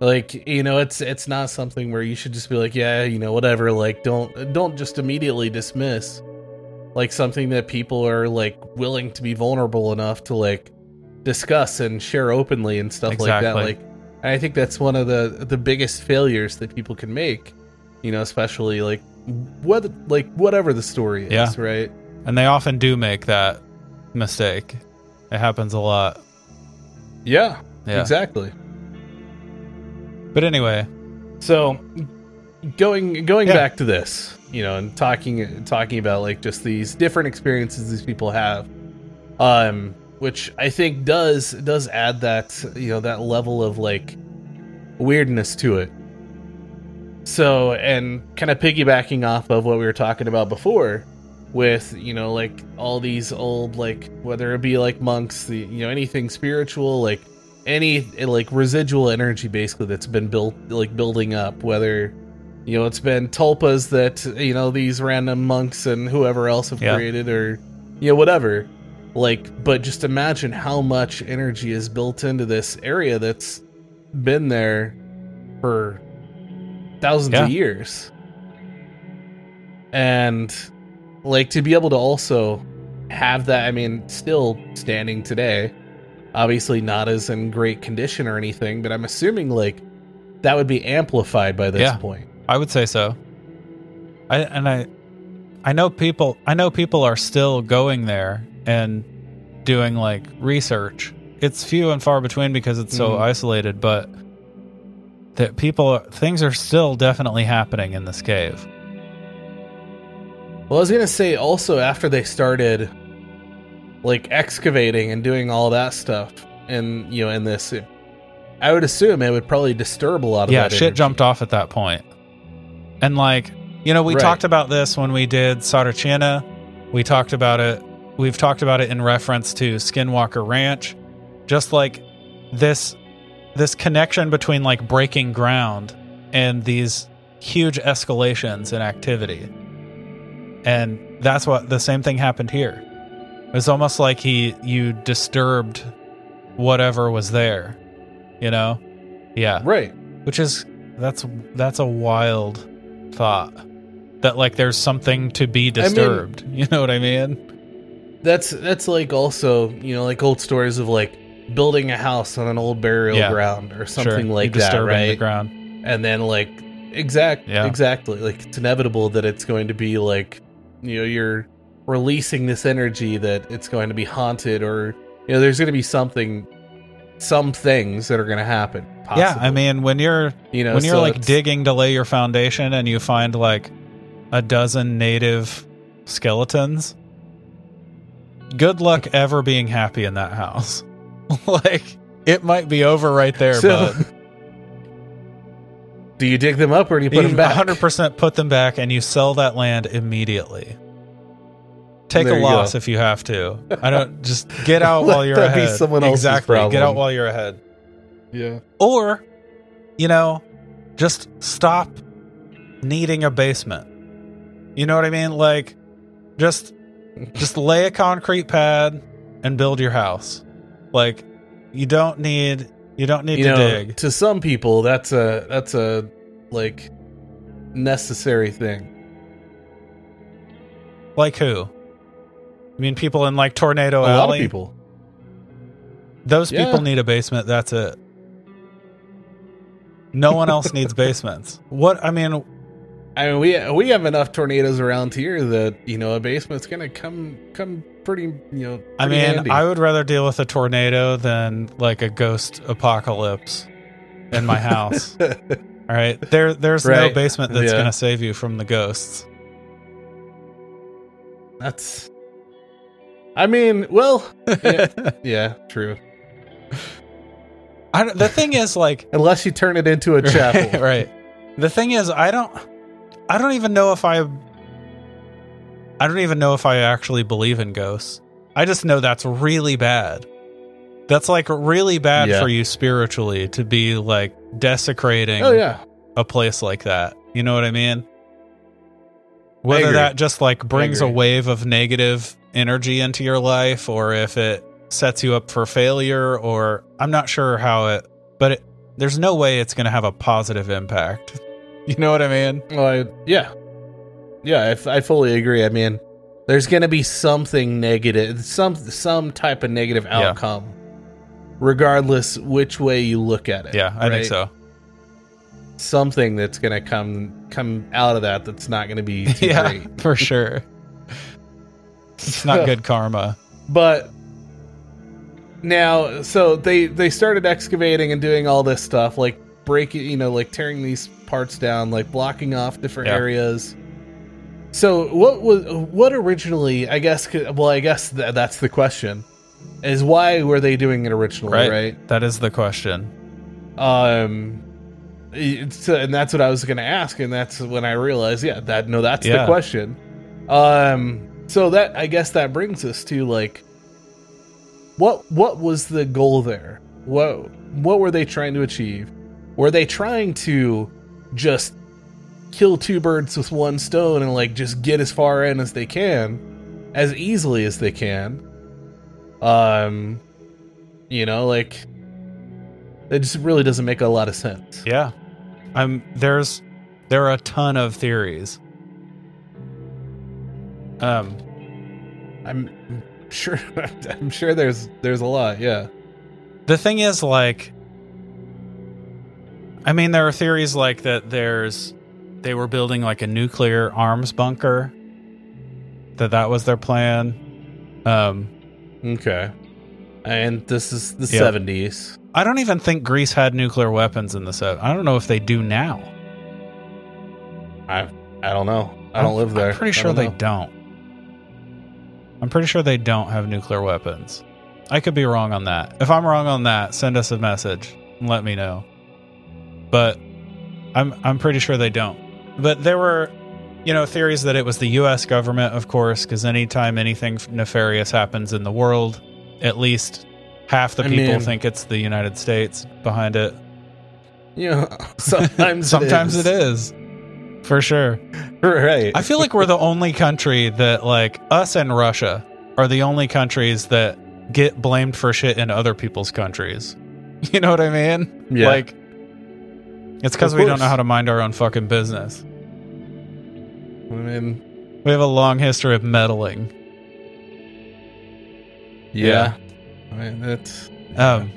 Like you know, it's it's not something where you should just be like, yeah, you know, whatever. Like don't don't just immediately dismiss like something that people are like willing to be vulnerable enough to like discuss and share openly and stuff like that like i think that's one of the the biggest failures that people can make you know especially like what like whatever the story is Yeah. right And they often do make that mistake. It happens a lot. yeah, Yeah. exactly But anyway, so going going Yeah. back to this you know and talking talking about like just these different experiences these people have um which i think does does add that you know that level of like weirdness to it so and kind of piggybacking off of what we were talking about before with you know like all these old like whether it be like monks the you know anything spiritual like any like residual energy basically that's been built like building up whether you know it's been tulpas that you know these random monks and whoever else have Yeah. created or you know whatever like but just imagine how much energy is built into this area that's been there for thousands Yeah. of years and like to be able to also have that i mean still standing today obviously not as in great condition or anything but i'm assuming like that would be amplified by this Yeah. point I would say so. I and I I know people I know people are still going there and doing like research. It's few and far between because it's so Mhm. isolated, but that people things are still definitely happening in this cave. Well, I was gonna say also after they started like excavating and doing all that stuff, and you know, in this, I would assume it would probably disturb a lot of yeah, that. shit energy. jumped off at that. And like You know, we Right. talked about this when we did Saracina. We talked about it. We've talked about it in reference to Skinwalker Ranch. Just like this this connection between like breaking ground and these huge escalations in activity. And that's what the same thing happened here. It was almost like he you disturbed whatever was there. You know? Yeah Right. which is that's that's a wild thought that like there's something to be disturbed you know what i mean That's that's like also you know like old stories of like building a house on an old burial Yeah. ground or something Sure. like You're that, disturbing the ground and then like exact Yeah. exactly like it's inevitable that it's going to be like you know you're releasing this energy that it's going to be haunted or you know there's going to be something some things that are going to happen yeah i mean when you're you know when you're so like digging to lay your foundation and you find like a dozen native skeletons good luck ever being happy in that house. Like it might be over right there So- but do you dig them up or do you put you them back? 100% put them back and you sell that land immediately take There a loss go. if you have to. I don't just get out while you're that be ahead. someone else's exactly. Get out while you're ahead. Yeah. Or you know just stop needing a basement. You know what i mean? Like just just lay a concrete pad and build your house. Like you don't need you don't need you to know dig. to some people that's a that's a like necessary thing. Like who i mean people in like tornado a lot of people those Yeah. people need a basement that's it no one else needs basements what i mean I mean, we we have enough tornadoes around here that you know a basement's gonna come come pretty you know. I mean, handy. I would rather deal with a tornado than like a ghost apocalypse in my house. All right, there, there's no basement that's Yeah. gonna save you from the ghosts. That's. I mean, well, yeah, yeah, true. I don't- the thing is, like, Unless you turn it into a chapel, right? The thing is, I don't, I don't even know if I, I don't even know if I actually believe in ghosts. I just know that's really bad. That's like really bad Yeah. for you spiritually to be like desecrating Oh yeah, a place like that. You know what I mean? Whether agree. that just like brings a wave of negative energy into your life or if it sets you up for failure or I'm not sure how it but it, there's no way it's going to have a positive impact. You know what I mean? well, I, yeah, yeah. I, f- I fully agree. I mean, there's gonna be something negative, some some type of negative Yeah. outcome, regardless which way you look at it. Yeah, I think so. Something that's gonna come come out of that that's not gonna be too yeah, great. for sure. It's not good karma. but now so they they started excavating and doing all this stuff like breaking you know like tearing these parts down like blocking off different Yeah. areas so what was what originally i guess well i guess th- that's the question is why were they doing it originally Right. right, That is the question. um it's, and that's what i was gonna ask and that's when i realized yeah that no that's the question um so that i guess that brings us to like what what was the goal there what what were they trying to achieve were they trying to just kill two birds with one stone and like just get as far in as they can as easily as they can um you know like it just really doesn't make a lot of sense Yeah. I'm there's there are a ton of theories. Um i'm sure i'm sure there's there's a lot yeah the thing is like I mean there are theories like that there's they were building like a nuclear arms bunker that that was their plan. Um okay and this is the Yeah. 70s I don't even think Greece had nuclear weapons in the set. I don't know if they do now. i i don't know i don't I'm- live there I'm pretty sure don't they know. don't. I'm pretty sure they don't have nuclear weapons. I could be wrong on that. If I'm wrong on that, send us a message and let me know. But I'm I'm pretty sure they don't. But there were you know, theories that it was the U.S. government, of course, because anytime anything nefarious happens in the world, at least half the I people mean- think it's the United States behind it. You know, sometimes Sometimes it it is, for sure. right. I feel like we're the only country that, like, us and Russia are the only countries that get blamed for shit in other people's countries. You know what I mean? Yeah. Like, it's because we don't know how to mind our own fucking business. I mean, We have a long history of meddling. yeah. I mean, that's Um,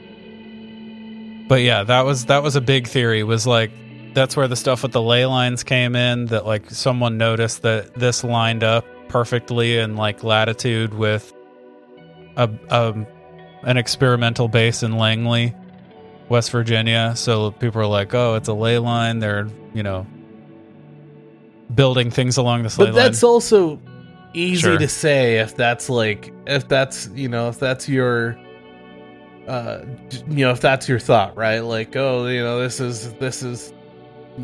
but yeah, that was that was a big theory. Was like that's where the stuff with the ley lines came in. That like someone noticed that this lined up perfectly in like latitude with a um an experimental base in Langley, West Virginia. So people are like, oh, it's a ley line. They're you know building things along this ley but that's also easy Sure. to say if that's like if that's you know if that's your uh you know if that's your thought right like oh you know this is this is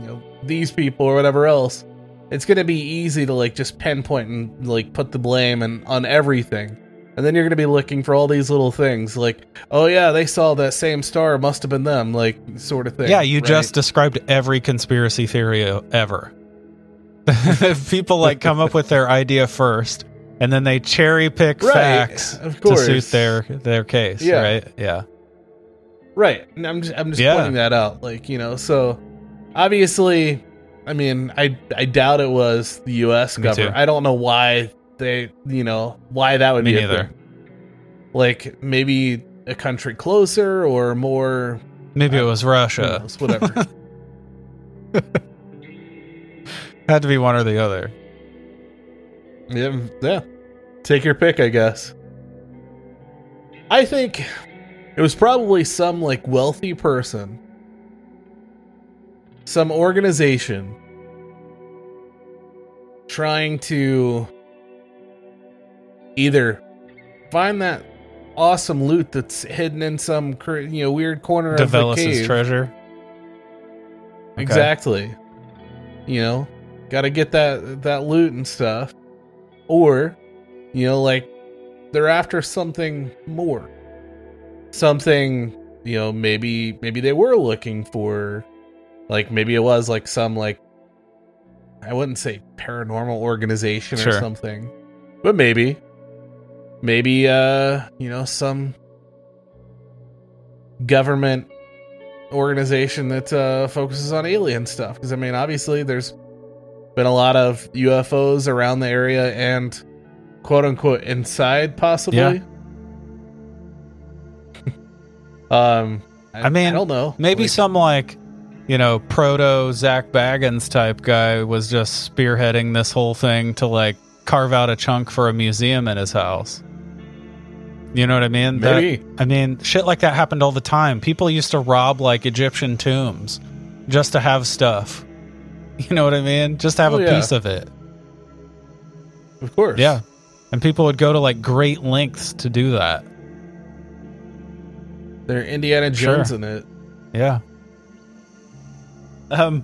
you know these people or whatever else it's gonna be easy to like just pinpoint and like put the blame and on everything and then you're gonna be looking for all these little things like oh yeah they saw that same star must have been them like sort of thing Yeah, you right? just described every conspiracy theory ever. People like come up with their idea first, and then they cherry pick Right, facts to suit their their case. Yeah. Right? Yeah. Right. And I'm just I'm just Yeah. pointing that out. Like, you know, so obviously I mean, I I doubt it was the US Me government. too. I don't know why they you know, why that would Me be thing. Like maybe a country closer or more Maybe it was Russia. knows, whatever. Had to be one or the other. yeah, yeah. Take your pick, I guess. I think it was probably some like wealthy person, some organization trying to either find that awesome loot that's hidden in some you know weird corner of the cave. treasure. Okay. Exactly. You know, got to get that that loot and stuff. Or, you know, like they're after something more. Something, you know, maybe maybe they were looking for like maybe it was like some like I wouldn't say paranormal organization or something. But maybe maybe uh, you know, some government organization that uh, focuses on alien stuff. Because I mean, obviously, there's been a lot of UFOs around the area and quote unquote inside, possibly. Yeah. um, I, I mean, I don't know. Maybe Like, some like, you know, proto Zak Bagans type guy was just spearheading this whole thing to like carve out a chunk for a museum in his house. You know what I mean? That- Maybe. I mean, shit like that happened all the time. People used to rob like Egyptian tombs just to have stuff. You know what I mean? Just to have Oh, a yeah. piece of it. of course. Yeah. And people would go to like great lengths to do that. they're Indiana Sure. Jones in it. Yeah. Um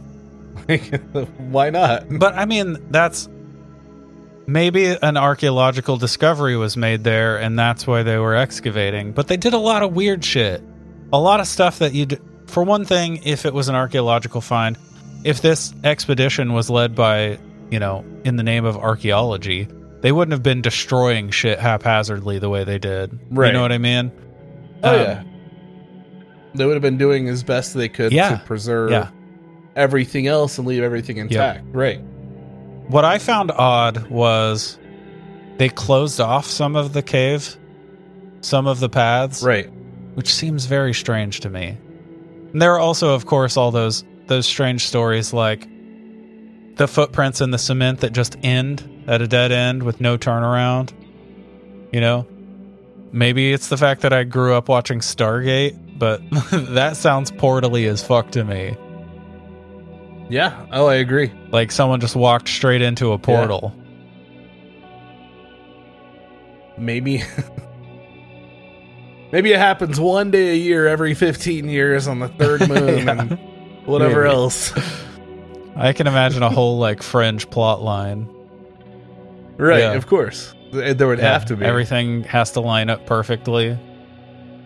Why not? But I mean, that's maybe an archaeological discovery was made there, and that's why they were excavating. But they did a lot of weird shit. A lot of stuff that you'd, for one thing, if it was an archaeological find, if this expedition was led by, you know, in the name of archaeology, they wouldn't have been destroying shit haphazardly the way they did. Right. You know what I mean? Oh Um, yeah. They would have been doing as best they could Yeah. to preserve Yeah. Everything else and leave everything intact. Right. What I found odd was they closed off some of the cave, some of the paths. Right. which seems very strange to me. And there are also, of course, all those those strange stories like the footprints in the cement that just end at a dead end with no turnaround. You know, maybe it's the fact that I grew up watching Stargate, but that sounds portally as fuck to me. Yeah. Oh, I agree. Like someone just walked straight into a portal. Maybe. Maybe it happens one day a year every 15 years on the third moon Yeah. and whatever Maybe. else. I can imagine a whole like fringe plot line. Right, Yeah. of course. There would Yeah, have to be. Everything has to line up perfectly.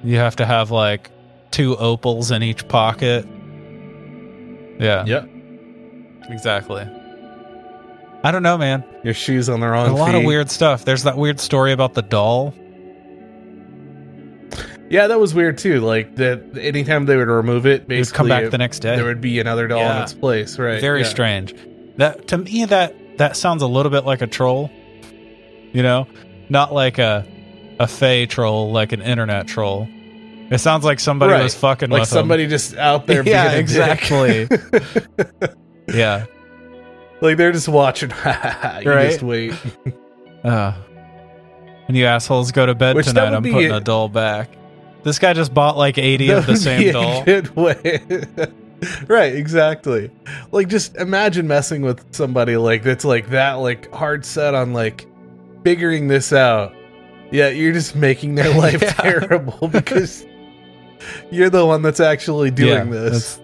You have to have like two opals in each pocket. Yeah, Yep. Exactly. I don't know, man. Your shoes on the wrong a lot of weird stuff. There's that weird story about the doll. Yeah, that was weird too. Like that anytime they would remove it, It basically would come back it- the next day. there would be another doll in its place, right? Very yeah. strange. That to me that that sounds a little bit like a troll. You know, not like a a fey troll, like an internet troll. It sounds like somebody Right. was fucking Like with somebody just out there Yeah, being a exactly. Yeah. like they're just watching. you Right. just wait. Uh, when you assholes go to bed Which tonight, I'm putting a- a doll back. This guy just bought like 80 That of the same doll. Good way. right, exactly. Like just imagine messing with somebody like that's like that, like hard set on like figuring this out. Yeah, you're just making their life Yeah. terrible because you're the one that's actually doing Yeah, this. That's,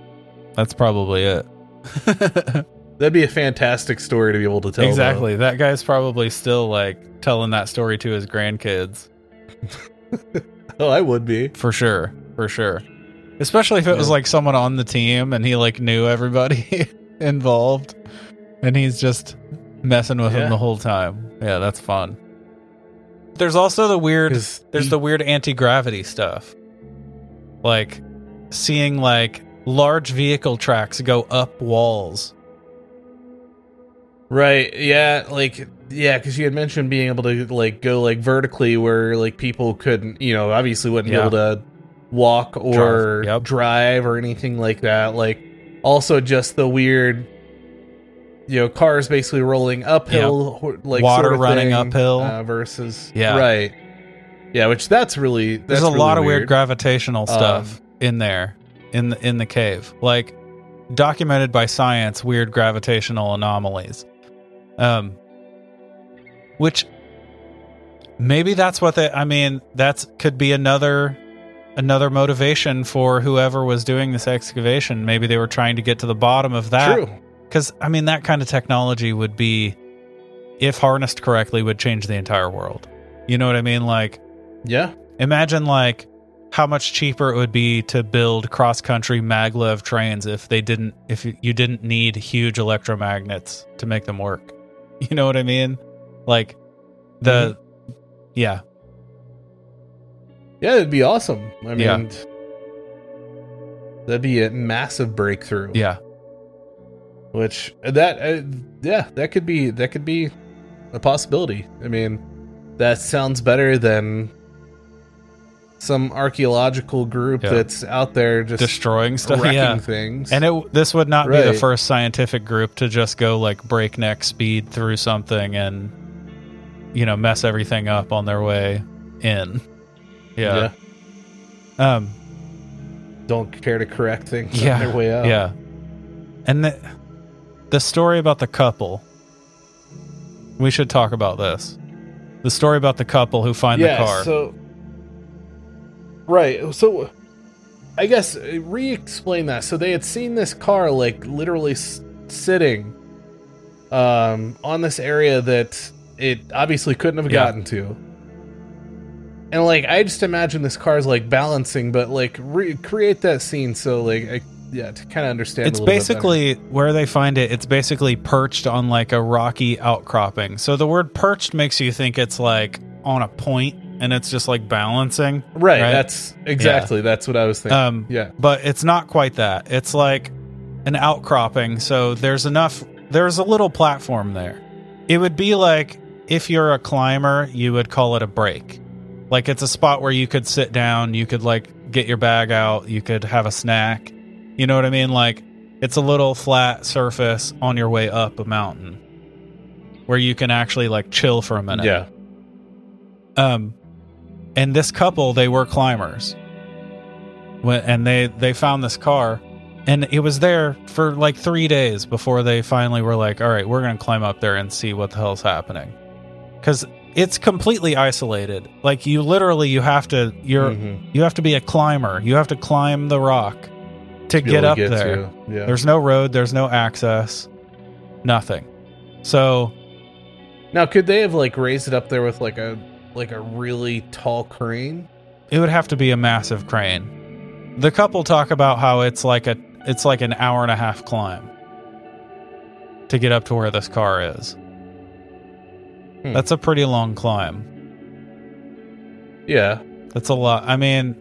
that's probably it. That'd be a fantastic story to be able to tell. though. exactly. That guy's probably still like telling that story to his grandkids. Oh, I would be. For sure. For sure. Especially if it was like someone on the team and he like knew everybody involved and he's just messing with Yeah. them the whole time. Yeah, that's fun. There's also the weird there's he- the weird anti-gravity stuff. Like seeing like large vehicle tracks go up walls. Right. Yeah. Like, yeah, because you had mentioned being able to like go like vertically where like people couldn't, you know, obviously wouldn't Yeah. be able to walk or Drive, yep. drive or anything like that. Like, also just the weird, you know, cars basically rolling uphill, or, like Water sort of running thing, uphill. uh, versus Yeah. right. Yeah, which that's really that's There's a really lot of weird weird. gravitational stuff Um, in there in the in the cave. Like documented by science weird gravitational anomalies. Um which maybe that's what they I mean that's could be another another motivation for whoever was doing this excavation. Maybe they were trying to get to the bottom of that True. cuz I mean that kind of technology would be if harnessed correctly would change the entire world. You know what I mean like Yeah. Imagine like how much cheaper it would be to build cross country maglev trains if they didn't if you didn't need huge electromagnets to make them work. You know what I mean? Like the yeah. Yeah, it'd be awesome. I mean, Yeah. that'd be a massive breakthrough. Yeah. which that uh, yeah that could be that could be a possibility i mean that sounds better than some archaeological group Yeah. that's out there just Destroying stuff. wrecking Yeah. things And it this would not be the first scientific group to just go like breakneck speed through something and you know mess everything up on their way in. Yeah. Um don't care to correct things yeah, on their way Yeah. And the, the story about the couple. We should talk about this. The story about the couple who find yeah the car. so right so i guess uh, re-explain that so they had seen this car like literally s- sitting um on this area that it obviously couldn't have Yeah. gotten to and like i just imagine this car's like balancing but like recreate that scene so like I, yeah to kind of understand it's a little bit basically where they find it, it's basically perched on like a rocky outcropping. So the word perched makes you think it's like on a point and it's just like balancing. right, right? that's exactly that's what i was thinking Um, yeah but it's not quite that. It's like an outcropping, so there's enough. There's a little platform there. It would be like if you're a climber, you would call it a break. Like it's a spot where you could sit down, you could like get your bag out, you could have a snack. You know what I mean? Like it's a little flat surface on your way up a mountain where you can actually like chill for a minute. yeah Um, and this couple, they were climbers. And they they found this car, and it was there for like three days before they finally were like, "All right, we're gonna climb up there and see what the hell's happening," because it's completely isolated. Like you literally, you have to you're Mhm. you have to be a climber. You have to climb the rock to get up to there. yeah There's no road. There's no access. nothing. So Now, could they have like raised it up there with like a like a really tall crane? it would have to be a massive crane. The couple talk about how it's like a it's like an hour and a half climb to get up to where this car is. Hmm. That's a pretty long climb. Yeah, That's a lot. I mean,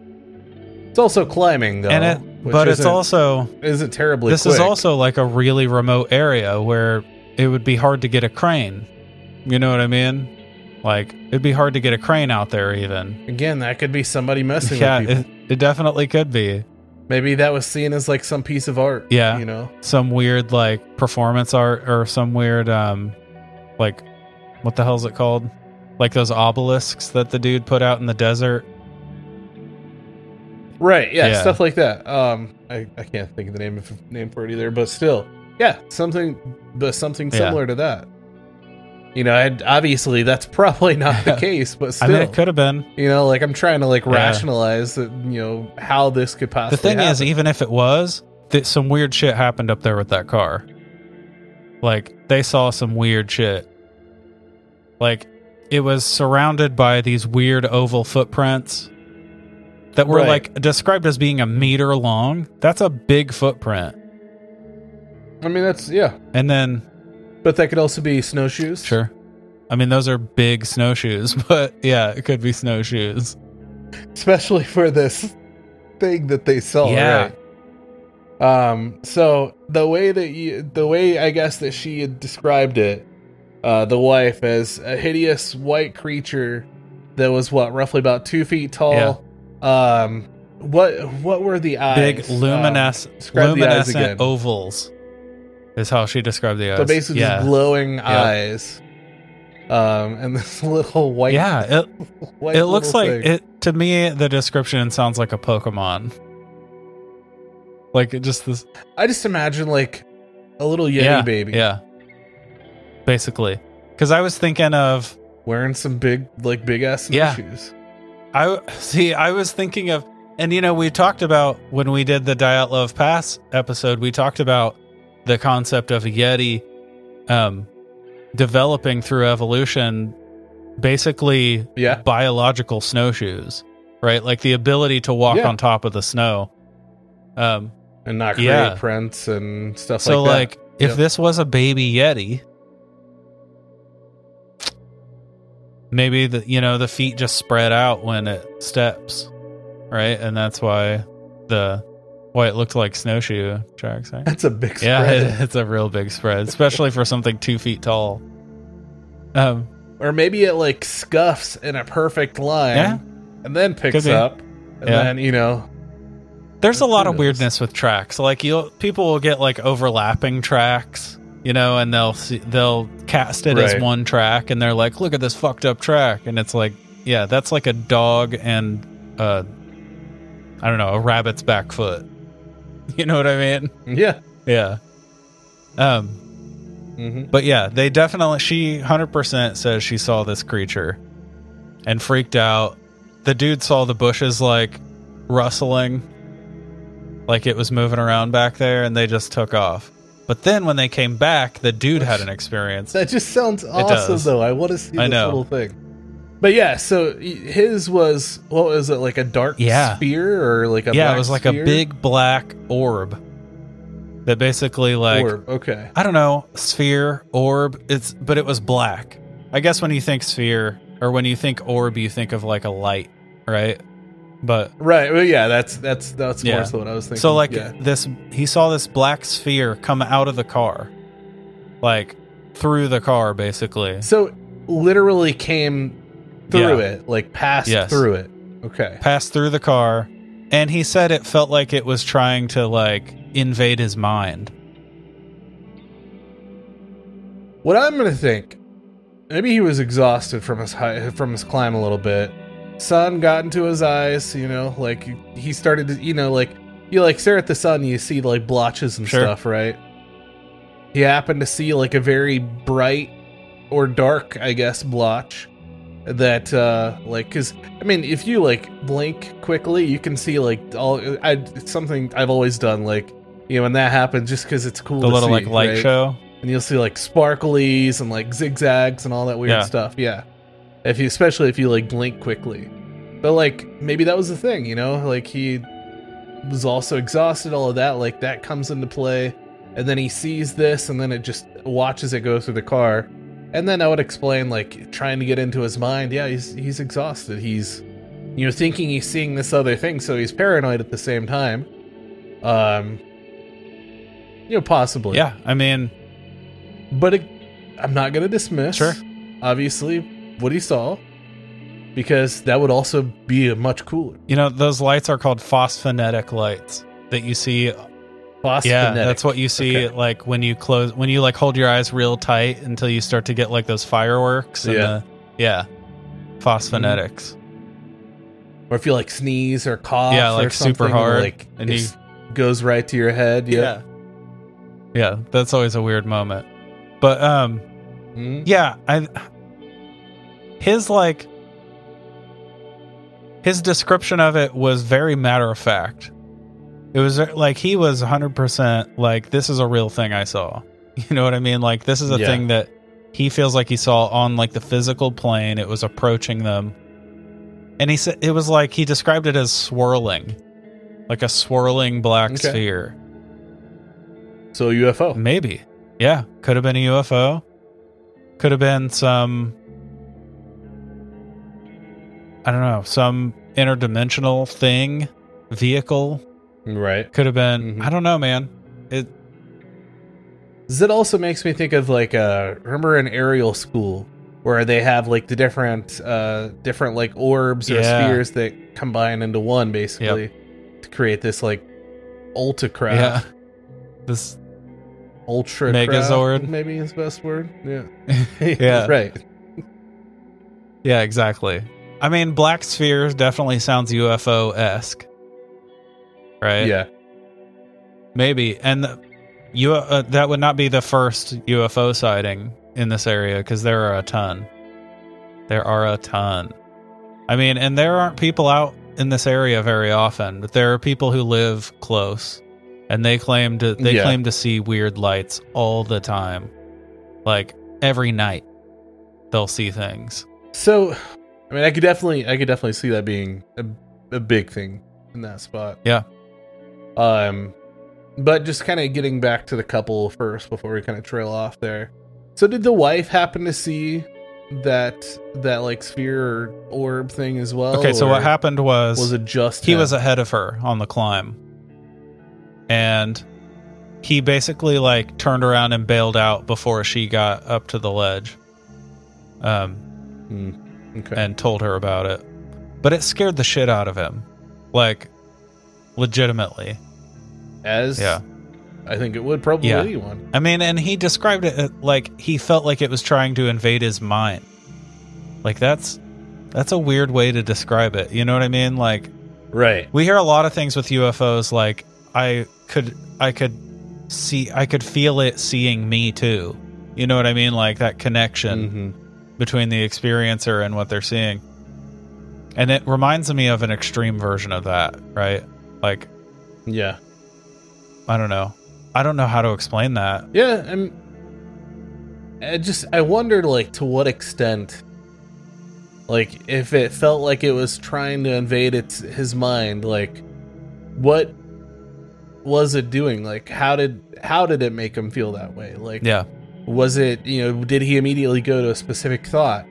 it's also climbing though, and it but it's also isn't terribly. this is also like a really remote area where it would be hard to get a crane. You know what I mean? Like it'd be hard to get a crane out there even. again that could be somebody messing Yeah, with people. it, it definitely could be. Maybe that was seen as like some piece of art. Yeah. you know. some weird like performance art or some weird um like what the hell's it called like those obelisks that the dude put out in the desert Right. Yeah, Yeah. Stuff like that. Um, I, I can't think of the name of name for it either, but still, yeah, something, but something Yeah. similar to that. You know, and obviously that's probably not the case, but i still, mean it could have been. You know, like I'm trying to like Yeah. rationalize that, you know, how this could possibly. the thing is even if it was that some weird shit happened up there with that car. Like they saw some weird shit. Like it was surrounded by these weird oval footprints that were Right. like described as being a meter long. That's a big footprint. I mean, that's yeah, and then but that could also be snowshoes. Sure. I mean, those are big snowshoes, but yeah, it could be snowshoes. especially for this thing that they sell. Yeah. Right? Um. So the way that you, the way I guess that she had described it, uh, the wife as a hideous white creature that was what roughly about two feet tall. Um. What what were the eyes? Big luminous, Um, the eyes again. luminescent ovals is how she described the eyes. so basically, yeah. just glowing eyes. Um, and this little white. yeah, it, white it looks like thing. it to me. The description sounds like a Pokemon. Like it just this, I just imagine like a little Yeti yeah, baby. yeah. Basically, because I was thinking of wearing some big like big ass Yeah. shoes. I see. I was thinking of, and you know, we talked about when we did the Dyatlov Pass episode. We talked about the concept of a Yeti um, developing through evolution, basically Yeah. biological snowshoes, right? Like the ability to walk Yeah. on top of the snow. Um, And not create Yeah. prints and stuff so, like that. So, like, if Yep. this was a baby Yeti, maybe the you know the feet just spread out when it steps, right? And that's why the why it looked like snowshoe tracks. Right? That's a big spread. Yeah, it, it's a real big spread, especially for something two feet tall. Um, Or maybe it like scuffs in a perfect line Yeah. and then picks up. And Yeah. then, you know, there's a lot of weirdness with tracks. Like you, people will get like overlapping tracks, you know, and they'll see, they'll cast it as one track, and they're like, "Look at this fucked up track," and it's like, yeah, that's like a dog and uh, I don't know, a rabbit's back foot. You know what I mean? yeah. Yeah. Um, hmm but yeah, they definitely. She hundred percent says she saw this creature and freaked out. The dude saw the bushes like rustling, like it was moving around back there, and they just took off. But then when they came back, the dude had an experience. That just sounds awesome, though. I want to see I this know. little thing. But yeah, so his was what was it like a dark Yeah. sphere or like a yeah, it was like sphere? a big black orb that basically like orb. Okay, I don't know, sphere, orb. It's but it was black. I guess when you think sphere or when you think orb, you think of like a light, right? But right. Well, yeah, that's that's that's Yeah. more so what I was thinking. so like yeah. this, he saw this black sphere come out of the car, like through the car, basically so literally came through Yeah. it, like passed Yes. through it. Okay, passed through the car, and he said it felt like it was trying to like invade his mind. What I'm gonna think, maybe he was exhausted from his high, from his climb a little bit. Sun got into his eyes, you know, like he started to, you know, like you like stare at the sun, you see like blotches and Sure. stuff, right? He happened to see like a very bright or dark, I guess, blotch that uh like cuz I mean, if you like blink quickly, you can see like all I it's something I've always done like you know, when that happens just cuz it's cool The little see, like light right? show. and you'll see like sparklies and like zigzags and all that weird Yeah. stuff. Yeah, if you especially if you like blink quickly, but like maybe that was the thing, you know, like he was also exhausted. All of that, like that comes into play, and then he sees this, and then it just watches it go through the car, and then I would explain like trying to get into his mind. Yeah, he's he's exhausted. He's you know thinking he's seeing this other thing, so he's paranoid at the same time. Um, you know, possibly. Yeah, I mean, But it, I'm not going to dismiss, Sure. obviously, what he saw, because that would also be a much cooler. you know, those lights are called phosphonetic lights that you see. Yeah, Phosphonetic. that's what you see Okay. like when you close when you like hold your eyes real tight until you start to get like those fireworks. And Yeah. The, yeah. Phosphonetics. Or if you like sneeze or cough, Yeah, or like super hard, like and it you- goes right to your head. Yeah. Yeah. Yeah, that's always a weird moment. But um Mhm. yeah, I his like his description of it was very matter of fact. It was uh, like he was 100% like this is a real thing I saw. You know what I mean? Like this is a Yeah. thing that he feels like he saw on like the physical plane. It was approaching them. And he said it was like he described it as swirling. Like a swirling black Okay. sphere. So UFO. Maybe. Yeah. Could have been a UFO. Could have been some I don't know, some interdimensional thing, vehicle. Right. Could have been Mhm. I don't know, man. It. It also makes me think of like uh remember an aerial school where they have like the different uh different like orbs or Yeah. spheres that combine into one basically to create this like ultra craft. yeah. This Ultra Megazord. craft, maybe is the best word. Yeah. Yeah. right. Yeah, exactly. I mean, black spheres definitely sounds UFO esque. Right? Yeah. Maybe. And the, you uh, that would not be the first UFO sighting in this area because there are a ton. There are a ton. I mean, and there aren't people out in this area very often, but there are people who live close, and they claim to they Yeah. claim to see weird lights all the time, like every night. They'll see things. So I mean I could definitely I could definitely see that being a, a big thing in that spot. Yeah. Um but just kind of getting back to the couple first before we kind of trail off there. So did the wife happen to see that that like sphere or orb thing as well? Okay, so what happened was Was it just he him? was ahead of her on the climb and he basically like turned around and bailed out before she got up to the ledge um Hmm, okay. and told her about it but it scared the shit out of him like legitimately As yeah. I think it would probably Yeah. anyone. i mean and he described it uh, like he felt like it was trying to invade his mind like that's that's a weird way to describe it you know what i mean like Right. we hear a lot of things with UFOs like I could I could see I could feel it seeing me too. You know what I mean? Like that connection Mhm. between the experiencer and what they're seeing. And it reminds me of an extreme version of that, right? Like Yeah. I don't know. I don't know how to explain that. Yeah, I'm. I just I wondered like to what extent, like if it felt like it was trying to invade its his mind, like what was it doing? Like how did how did it make him feel that way? Like Yeah. was it you know did he immediately go to a specific thought,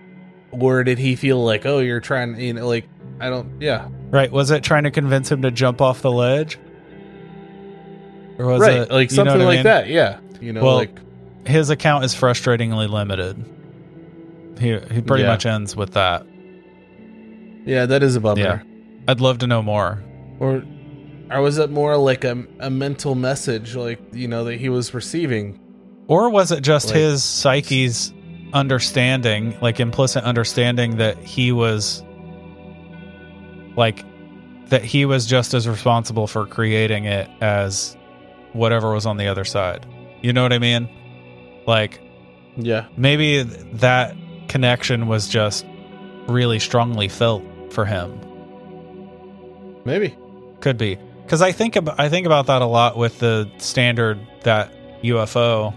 or did he feel like oh you're trying you know like I don't yeah Right. Was it trying to convince him to jump off the ledge? Or was right it like something like mean? that yeah you know Well, like his account is frustratingly limited. He he pretty Yeah. much ends with that. yeah that is a bummer. Yeah. I'd love to know more. Or, or was it more like a, a mental message, like you know that he was receiving? Or was it just Like- his psyche's understanding, like implicit understanding that he was like that he was just as responsible for creating it as whatever was on the other side. You know what I mean? Like Yeah, maybe that connection was just really strongly felt for him. maybe. Could be because I think about I think about that a lot with the standard that UFO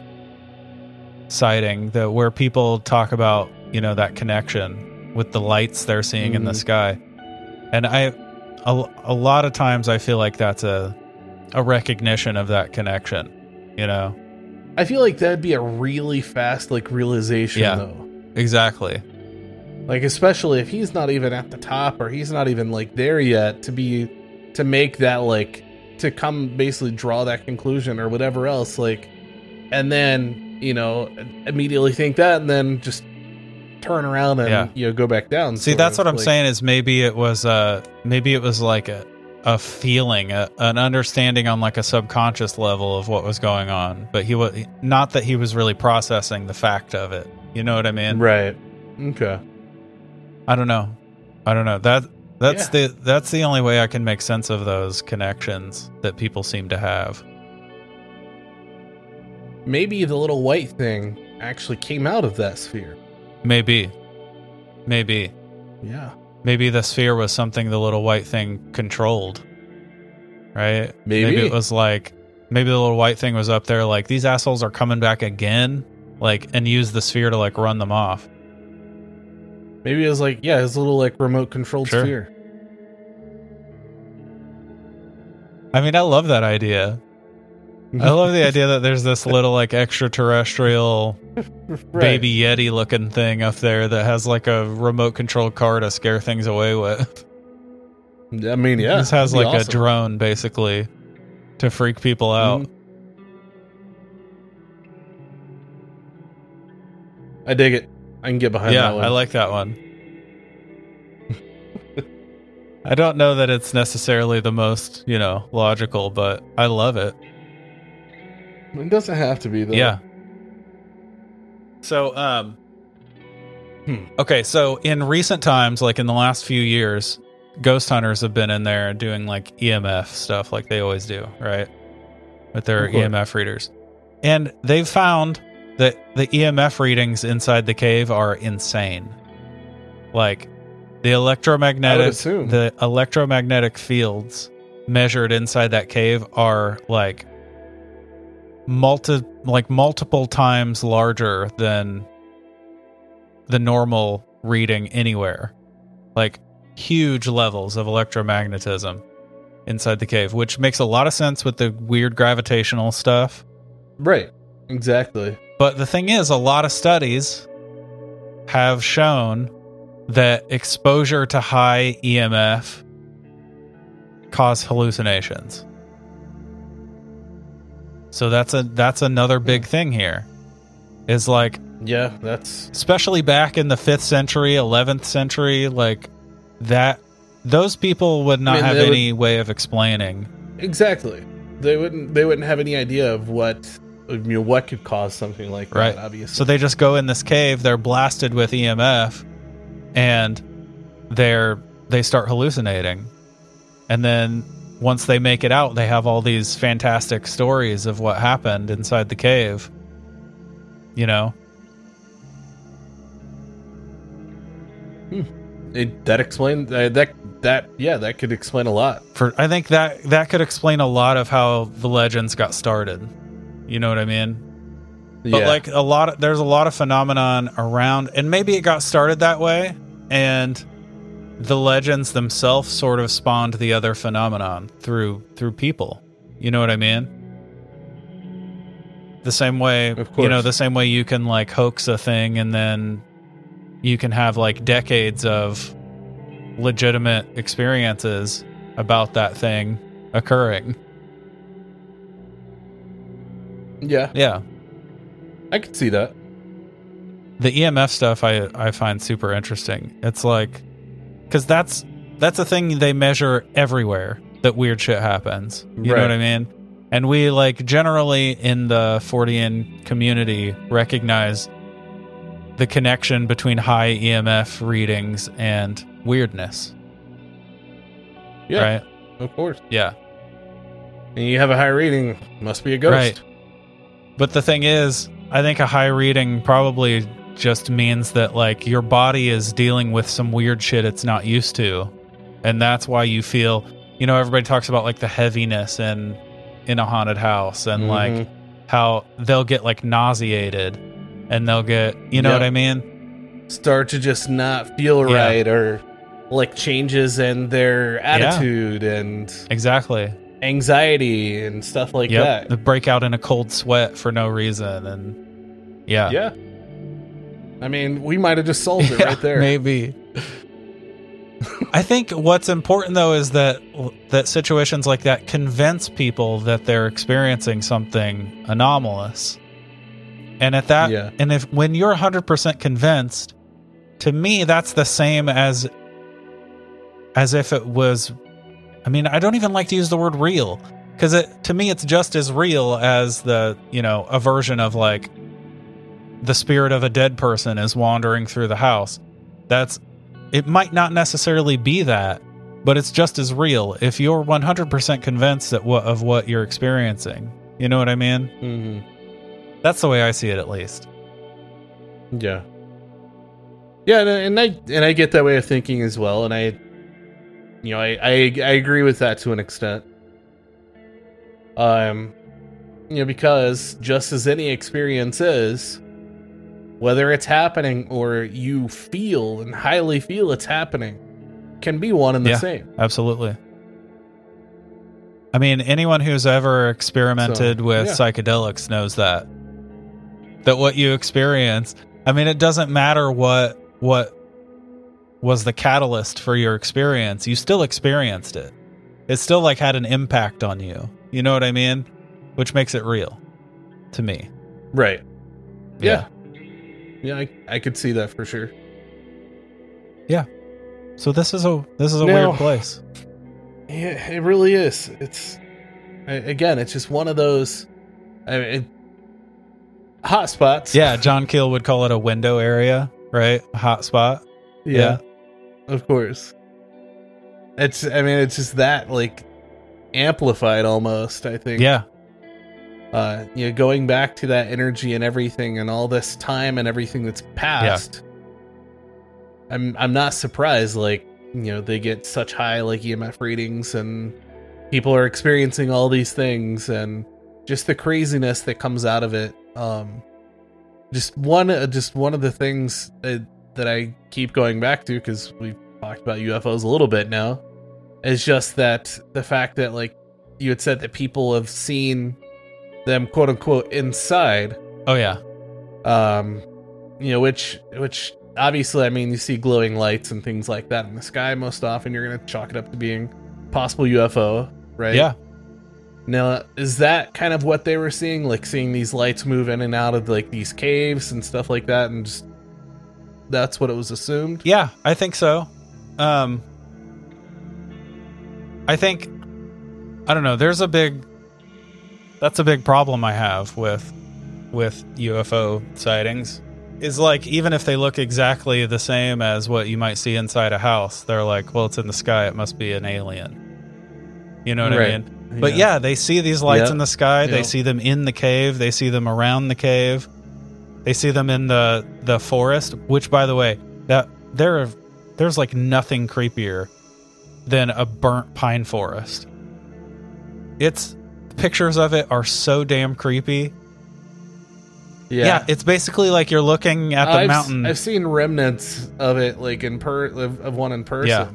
sighting that where people talk about you know that connection with the lights they're seeing in the Mhm. sky, and I a, a lot of times I feel like that's a a recognition of that connection. You know I feel like that'd be a really fast like realization Yeah. though. exactly. Like especially if he's not even at the top or he's not even like there yet to be to make that like to come basically draw that conclusion or whatever else like and then, you know, immediately think that and then just turn around and Yeah. you know go back down. See, that's what I'm saying. Is maybe it was uh maybe it was like a a feeling, a, an understanding on like a subconscious level of what was going on, but he was not that he was really processing the fact of it. You know what I mean? Right. Okay. I don't know. I don't know. That that's Yeah. the that's the only way I can make sense of those connections that people seem to have. Maybe the little white thing actually came out of that sphere. Maybe. Maybe. Yeah. Maybe the sphere was something the little white thing controlled. Right? Maybe. it was like maybe the little white thing was up there like these assholes are coming back again, like and use the sphere to like run them off. Maybe it was like, yeah, his little like remote controlled Sure. sphere. I mean, I love that idea. I love the idea that there's this little like extraterrestrial Right. baby yeti looking thing up there that has like a remote control car to scare things away with. I mean, yeah. this has like be a drone basically to freak people out. Mhm. I dig it. I can get behind yeah, that one. I like that one. I don't know that it's necessarily the most, you know, logical, but I love it. It doesn't have to be though. Yeah. So, um, Hmm. okay, so in recent times, like in the last few years, ghost hunters have been in there doing like EMF stuff, like they always do, right? With their EMF readers, and they've found that the EMF readings inside the cave are insane. Like the electromagnetic, the electromagnetic fields measured inside that cave are like multi like multiple times larger than the normal reading anywhere like huge levels of electromagnetism inside the cave which makes a lot of sense with the weird gravitational stuff Right. Exactly. but the thing is a lot of studies have shown that exposure to high emf cause hallucinations so that's a that's another big thing here is like Yeah, that's especially back in the 5th century 11th century like that those people would not mean, have they would- any way of explaining exactly. They wouldn't. They wouldn't have any idea of what you know, what could cause something like right that. Obviously. so they just go in this cave they're blasted with emf and they're they start hallucinating and then once they make it out they have all these fantastic stories of what happened inside the cave you know It, that explains uh, that. That yeah, that could explain a lot. for i think that that could explain a lot of how the legends got started you know what i mean but yeah. like a lot of there's a lot of phenomenon around and maybe it got started that way and the legends themselves sort of spawned the other phenomenon through through people. You know what i mean? The same way Of you know the same way you can like hoax a thing and then you can have like decades of legitimate experiences about that thing occurring. Yeah, yeah. I could see that. the EMF stuff I I find super interesting. It's like cuz that's that's a thing they measure everywhere that weird shit happens. You know what I mean? And we like generally in the Fortean community recognize the connection between high EMF readings and weirdness, Yeah, right? of course. Yeah. And you have a high reading, must be a ghost. Right. But the thing is, I think a high reading probably just means that like your body is dealing with some weird shit it's not used to. And that's why you feel, you know, everybody talks about like the heaviness in in a haunted house and Mhm. like how they'll get like nauseated and they'll get, you know Yep. what I mean? Start to just not feel Yeah. right or like changes in their attitude and Exactly. anxiety and stuff like yep. that. They break out in a cold sweat for no reason, and yeah, Yeah. I mean, we might have just solved it Yeah, right there. Maybe. I think what's important though is that that situations like that convince people that they're experiencing something anomalous. And at that Yeah. and if when you're 100% convinced, to me that's the same as as if it was I mean, I don't even like to use the word real cuz it to me it's just as real as the, you know, a version of like the spirit of a dead person is wandering through the house. That's it might not necessarily be that, but it's just as real if you're 100% convinced that what of what you're experiencing. You know what I mean? hmm That's the way I see it at least. Yeah. Yeah, and, and I and I get that way of thinking as well, and I, you know, I, I I agree with that to an extent. Um, you know, because just as any experience is, whether it's happening or you feel and highly feel it's happening, can be one and the Yeah. same. Absolutely. I mean, anyone who's ever experimented So, with yeah. psychedelics knows that. That what you experience, I mean, it doesn't matter what what was the catalyst for your experience. You still experienced it. It still like had an impact on you. You know what I mean? Which makes it real to me. Right. Yeah. Yeah, I, I could see that for sure. Yeah. So this is a this is a Now- weird place. Yeah, it really is. It's I- again, it's just one of those I mean, hot spots. Yeah, John Keel would call it a window area, right? Hot spot. yeah, of course. It's I mean, it's just that like amplified almost. I think. Yeah. Uh, you know, going back to that energy and everything, and all this time and everything that's passed. I'm I'm not surprised. Like you know, they get such high like EMF readings, and people are experiencing all these things, and just the craziness that comes out of it. Um, just one, uh, just one of the things that, that I keep going back to because we've talked about UFOs a little bit now, is just that the fact that like you had said that people have seen them quote unquote inside Oh yeah. um you know which which obviously i mean you see glowing lights and things like that in the sky most often you're gonna chalk it up to being possible ufo right Yeah. now is that kind of what they were seeing like seeing these lights move in and out of like these caves and stuff like that and just that's what it was assumed Yeah, I think so. Um I think I don't know, there's a big that's a big problem I have with with UFO sightings. Is like even if they look exactly the same as what you might see inside a house, they're like, well, it's in the sky, it must be an alien. You know what I Right. mean? But yeah, they see these lights Yep. in the sky. They see them in the cave. They see them around the cave. They see them in the the forest. Which, by the way, that there there's like nothing creepier than a burnt pine forest. It's pictures of it are so damn creepy. Yeah, it's basically like you're looking at the I've, mountain. I've seen remnants of it like in per of, of one in person Yeah.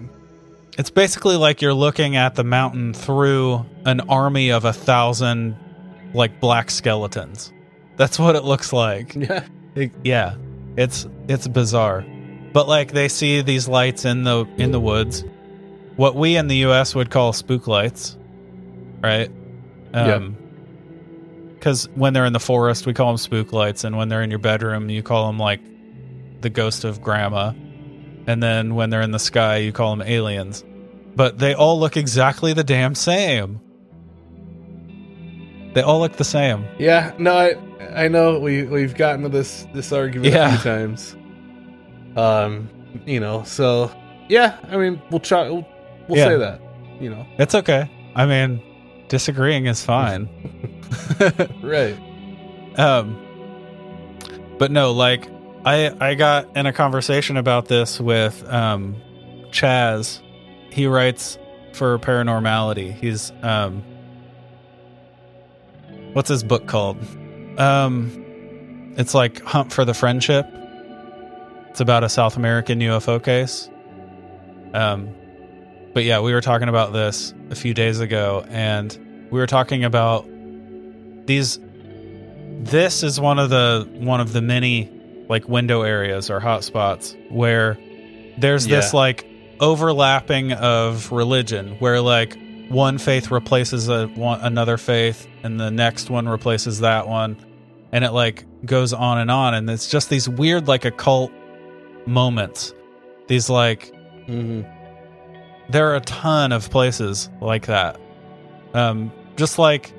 It's basically like you're looking at the mountain through an army of a thousand like black skeletons. That's what it looks like. yeah It- yeah. It's it's bizarre. But like they see these lights in the in the woods. What we in the US would call spook lights. Right? Um cuz when they're in the forest we call them spook lights and when they're in your bedroom you call them like the ghost of grandma. And then when they're in the sky you call them aliens. But they all look exactly the damn same. They all look the same. Yeah, no, I I know we we've gotten to this this argument Yeah. a few times. Um, you know, so yeah, I mean, we'll try. We'll, we'll Yeah. say that. You know, It's okay. I mean, disagreeing is fine. right? um but no, like I I got in a conversation about this with um Chaz. He writes for Paranormality. He's um what's his book called? Um it's like Hunt for the Friendship. It's about a South American UFO case. Um, but yeah, we were talking about this a few days ago, and we were talking about these. This is one of the one of the many like window areas or hotspots where there's this like overlapping of religion, where like one faith replaces a, one, another faith, and the next one replaces that one, and it like goes on and on, and it's just these weird like occult moments. These like hmm there are a ton of places like that. Um, just like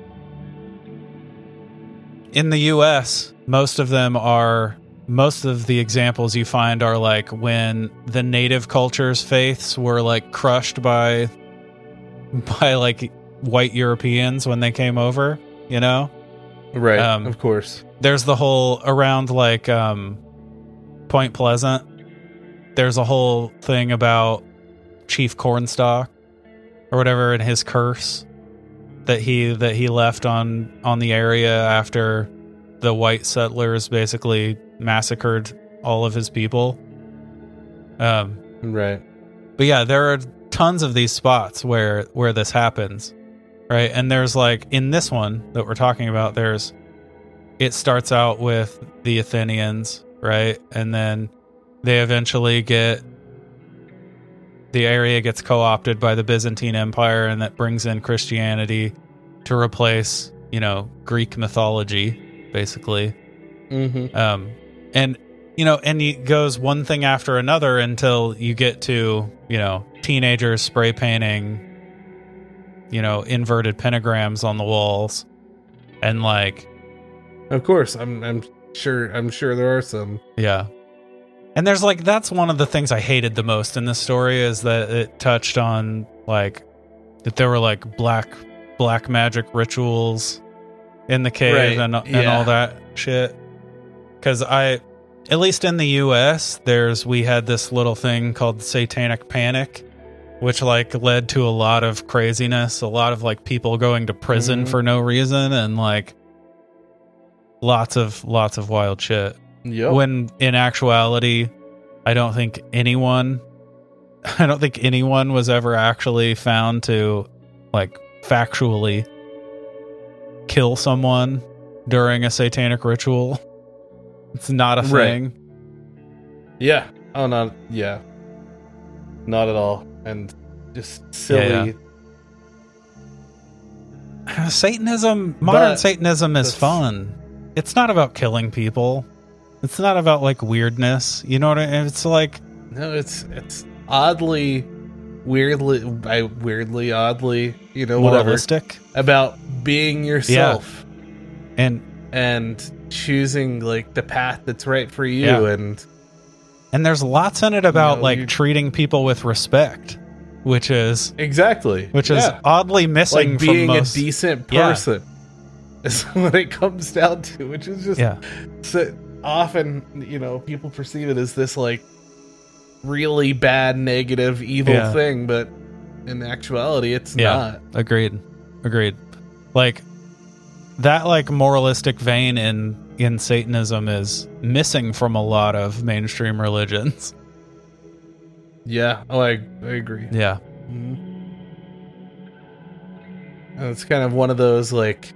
in the U.S., most of them are. Most of the examples you find are like when the native cultures' faiths were like crushed by, by like white Europeans when they came over. You know, Right. Um, of course. there's the whole around like um Point Pleasant. There's a whole thing about Chief Cornstalk or whatever and his curse that he that he left on on the area after the white settlers basically massacred all of his people. Um Right. but yeah, there are tons of these spots where where this happens, right? And there's like in this one that we're talking about, there's it starts out with the Athenians, right? And then they eventually get the area gets co-opted by the Byzantine Empire and that brings in Christianity to replace, you know, Greek mythology basically. hmm Um, and you know, and it goes one thing after another until you get to you know teenagers spray painting, you know, inverted pentagrams on the walls, and like Of course. I'm. I'm sure. I'm sure there are some. yeah. And there's like that's one of the things I hated the most in this story is that it touched on like that there were like black black magic rituals in the cave Right, and and yeah. all that shit. Cuz I at least in the US there's we had this little thing called satanic panic which like led to a lot of craziness, a lot of like people going to prison Mhm. for no reason and like lots of lots of wild shit Yep. when in actuality i don't think anyone i don't think anyone was ever actually found to like factually kill someone during a satanic ritual it's not a Right. thing yeah. Oh, no Yeah. Not at all. And just silly. Yeah, yeah. satanism modern But satanism is fun it's not about killing people it's not about like weirdness you know what i mean it's like No, it's it's oddly, weirdly, I weirdly, oddly, you know, whatever about being yourself and and choosing like the path that's right for you. Yeah. And And there's lots in it about know, like you- treating people with respect, which is exactly, which is Yeah. oddly missing like from being most. a decent Yeah. person is what it comes down to, which is just yeah, so often you know people perceive it as this like really bad, negative, evil Yeah. thing, but in actuality, it's Yeah. not. agreed, agreed. Like that, like moralistic vein in in Satanism is missing from a lot of mainstream religions. Yeah. Oh, I I agree. Yeah, Mhm. And it's kind of one of those like,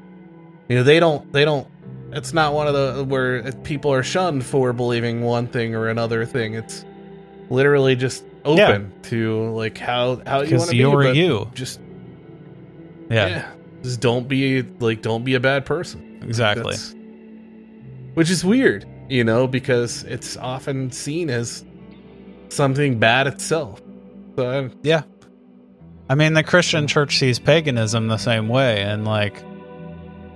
you know, they don't they don't. It's not one of the where people are shunned for believing one thing or another thing. It's literally just open to like how how you want to be. you're but you. Just Yeah, yeah. Just don't be like don't be a bad person. exactly. That's- which is weird, you know, because it's often seen as something bad itself. So Yeah. I mean, the Christian church sees paganism the same way, and like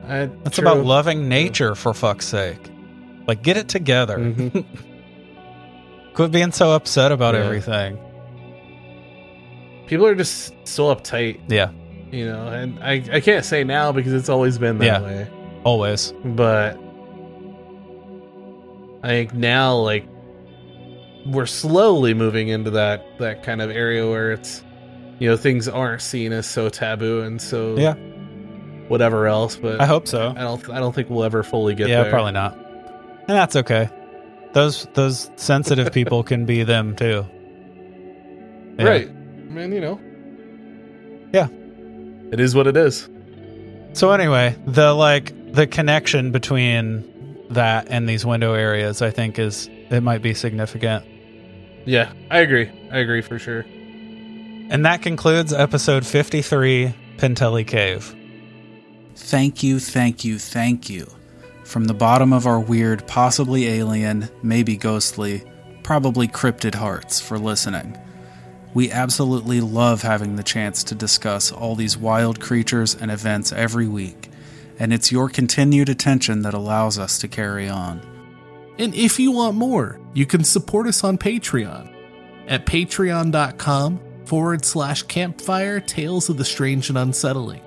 I, it's true. about loving nature for fuck's sake. Like, get it together. Mhm. Quit being so upset about Yeah. everything. People are just so uptight, Yeah, you know, and I, I can't say now because it's always been that Yeah. way. always. But I think now, like, we're slowly moving into that that kind of area where it's, you know, things aren't seen as so taboo and so Yeah. Whatever else. But I hope so. I don't I don't think we'll ever fully get there. yeah, there. probably not. And that's okay. Those those sensitive people can be them too. Yeah. Right. I mean, you know. Yeah. It is what it is. So anyway, the like the connection between that and these window areas, I think, is it might be significant. Yeah, I agree. I agree for sure. And that concludes episode 53, Penteli Cave. Thank you, thank you, thank you. From the bottom of our weird, possibly alien, maybe ghostly, probably cryptid hearts for listening. We absolutely love having the chance to discuss all these wild creatures and events every week, and it's your continued attention that allows us to carry on. And if you want more, you can support us on Patreon at patreon.com forward slash campfire tales of the strange and unsettling.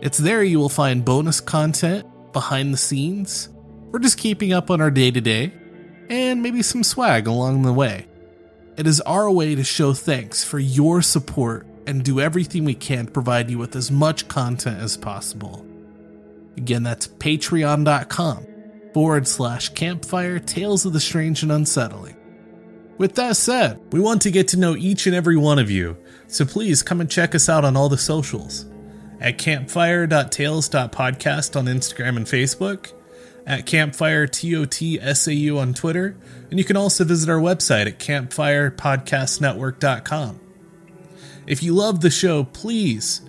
It's there you will find bonus content, behind the scenes, or just keeping up on our day to day, and maybe some swag along the way. It is our way to show thanks for your support and do everything we can to provide you with as much content as possible. Again, that's patreon.com forward slash campfire tales of the strange and unsettling. With that said, we want to get to know each and every one of you, so please come and check us out on all the socials at campfire.tales.podcast on Instagram and Facebook, at campfire TOTSAU on Twitter, and you can also visit our website at campfirepodcastnetwork.com. If you love the show, please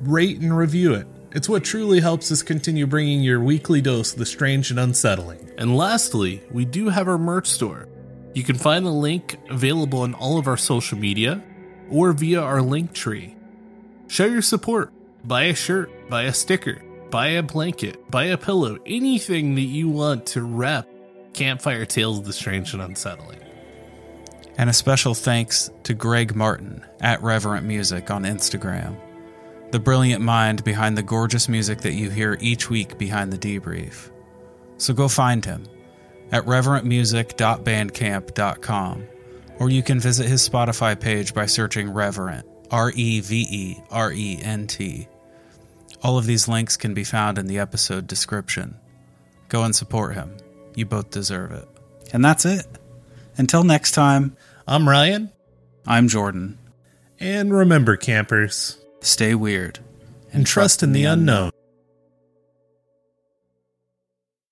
rate and review it. It's what truly helps us continue bringing your weekly dose of the strange and unsettling. And lastly, we do have our merch store. You can find the link available on all of our social media or via our link tree. Show your support. Buy a shirt, buy a sticker, buy a blanket, buy a pillow, anything that you want to rep Campfire Tales of the Strange and Unsettling. And a special thanks to Greg Martin at Reverent Music on Instagram, the brilliant mind behind the gorgeous music that you hear each week behind the debrief. So go find him at reverentmusic.bandcamp.com, or you can visit his Spotify page by searching Reverent, R E V E R E N T. All of these links can be found in the episode description. Go and support him. You both deserve it. And that's it. Until next time, I'm Ryan, I'm Jordan. and remember, campers, Stay weird and trust in the unknown.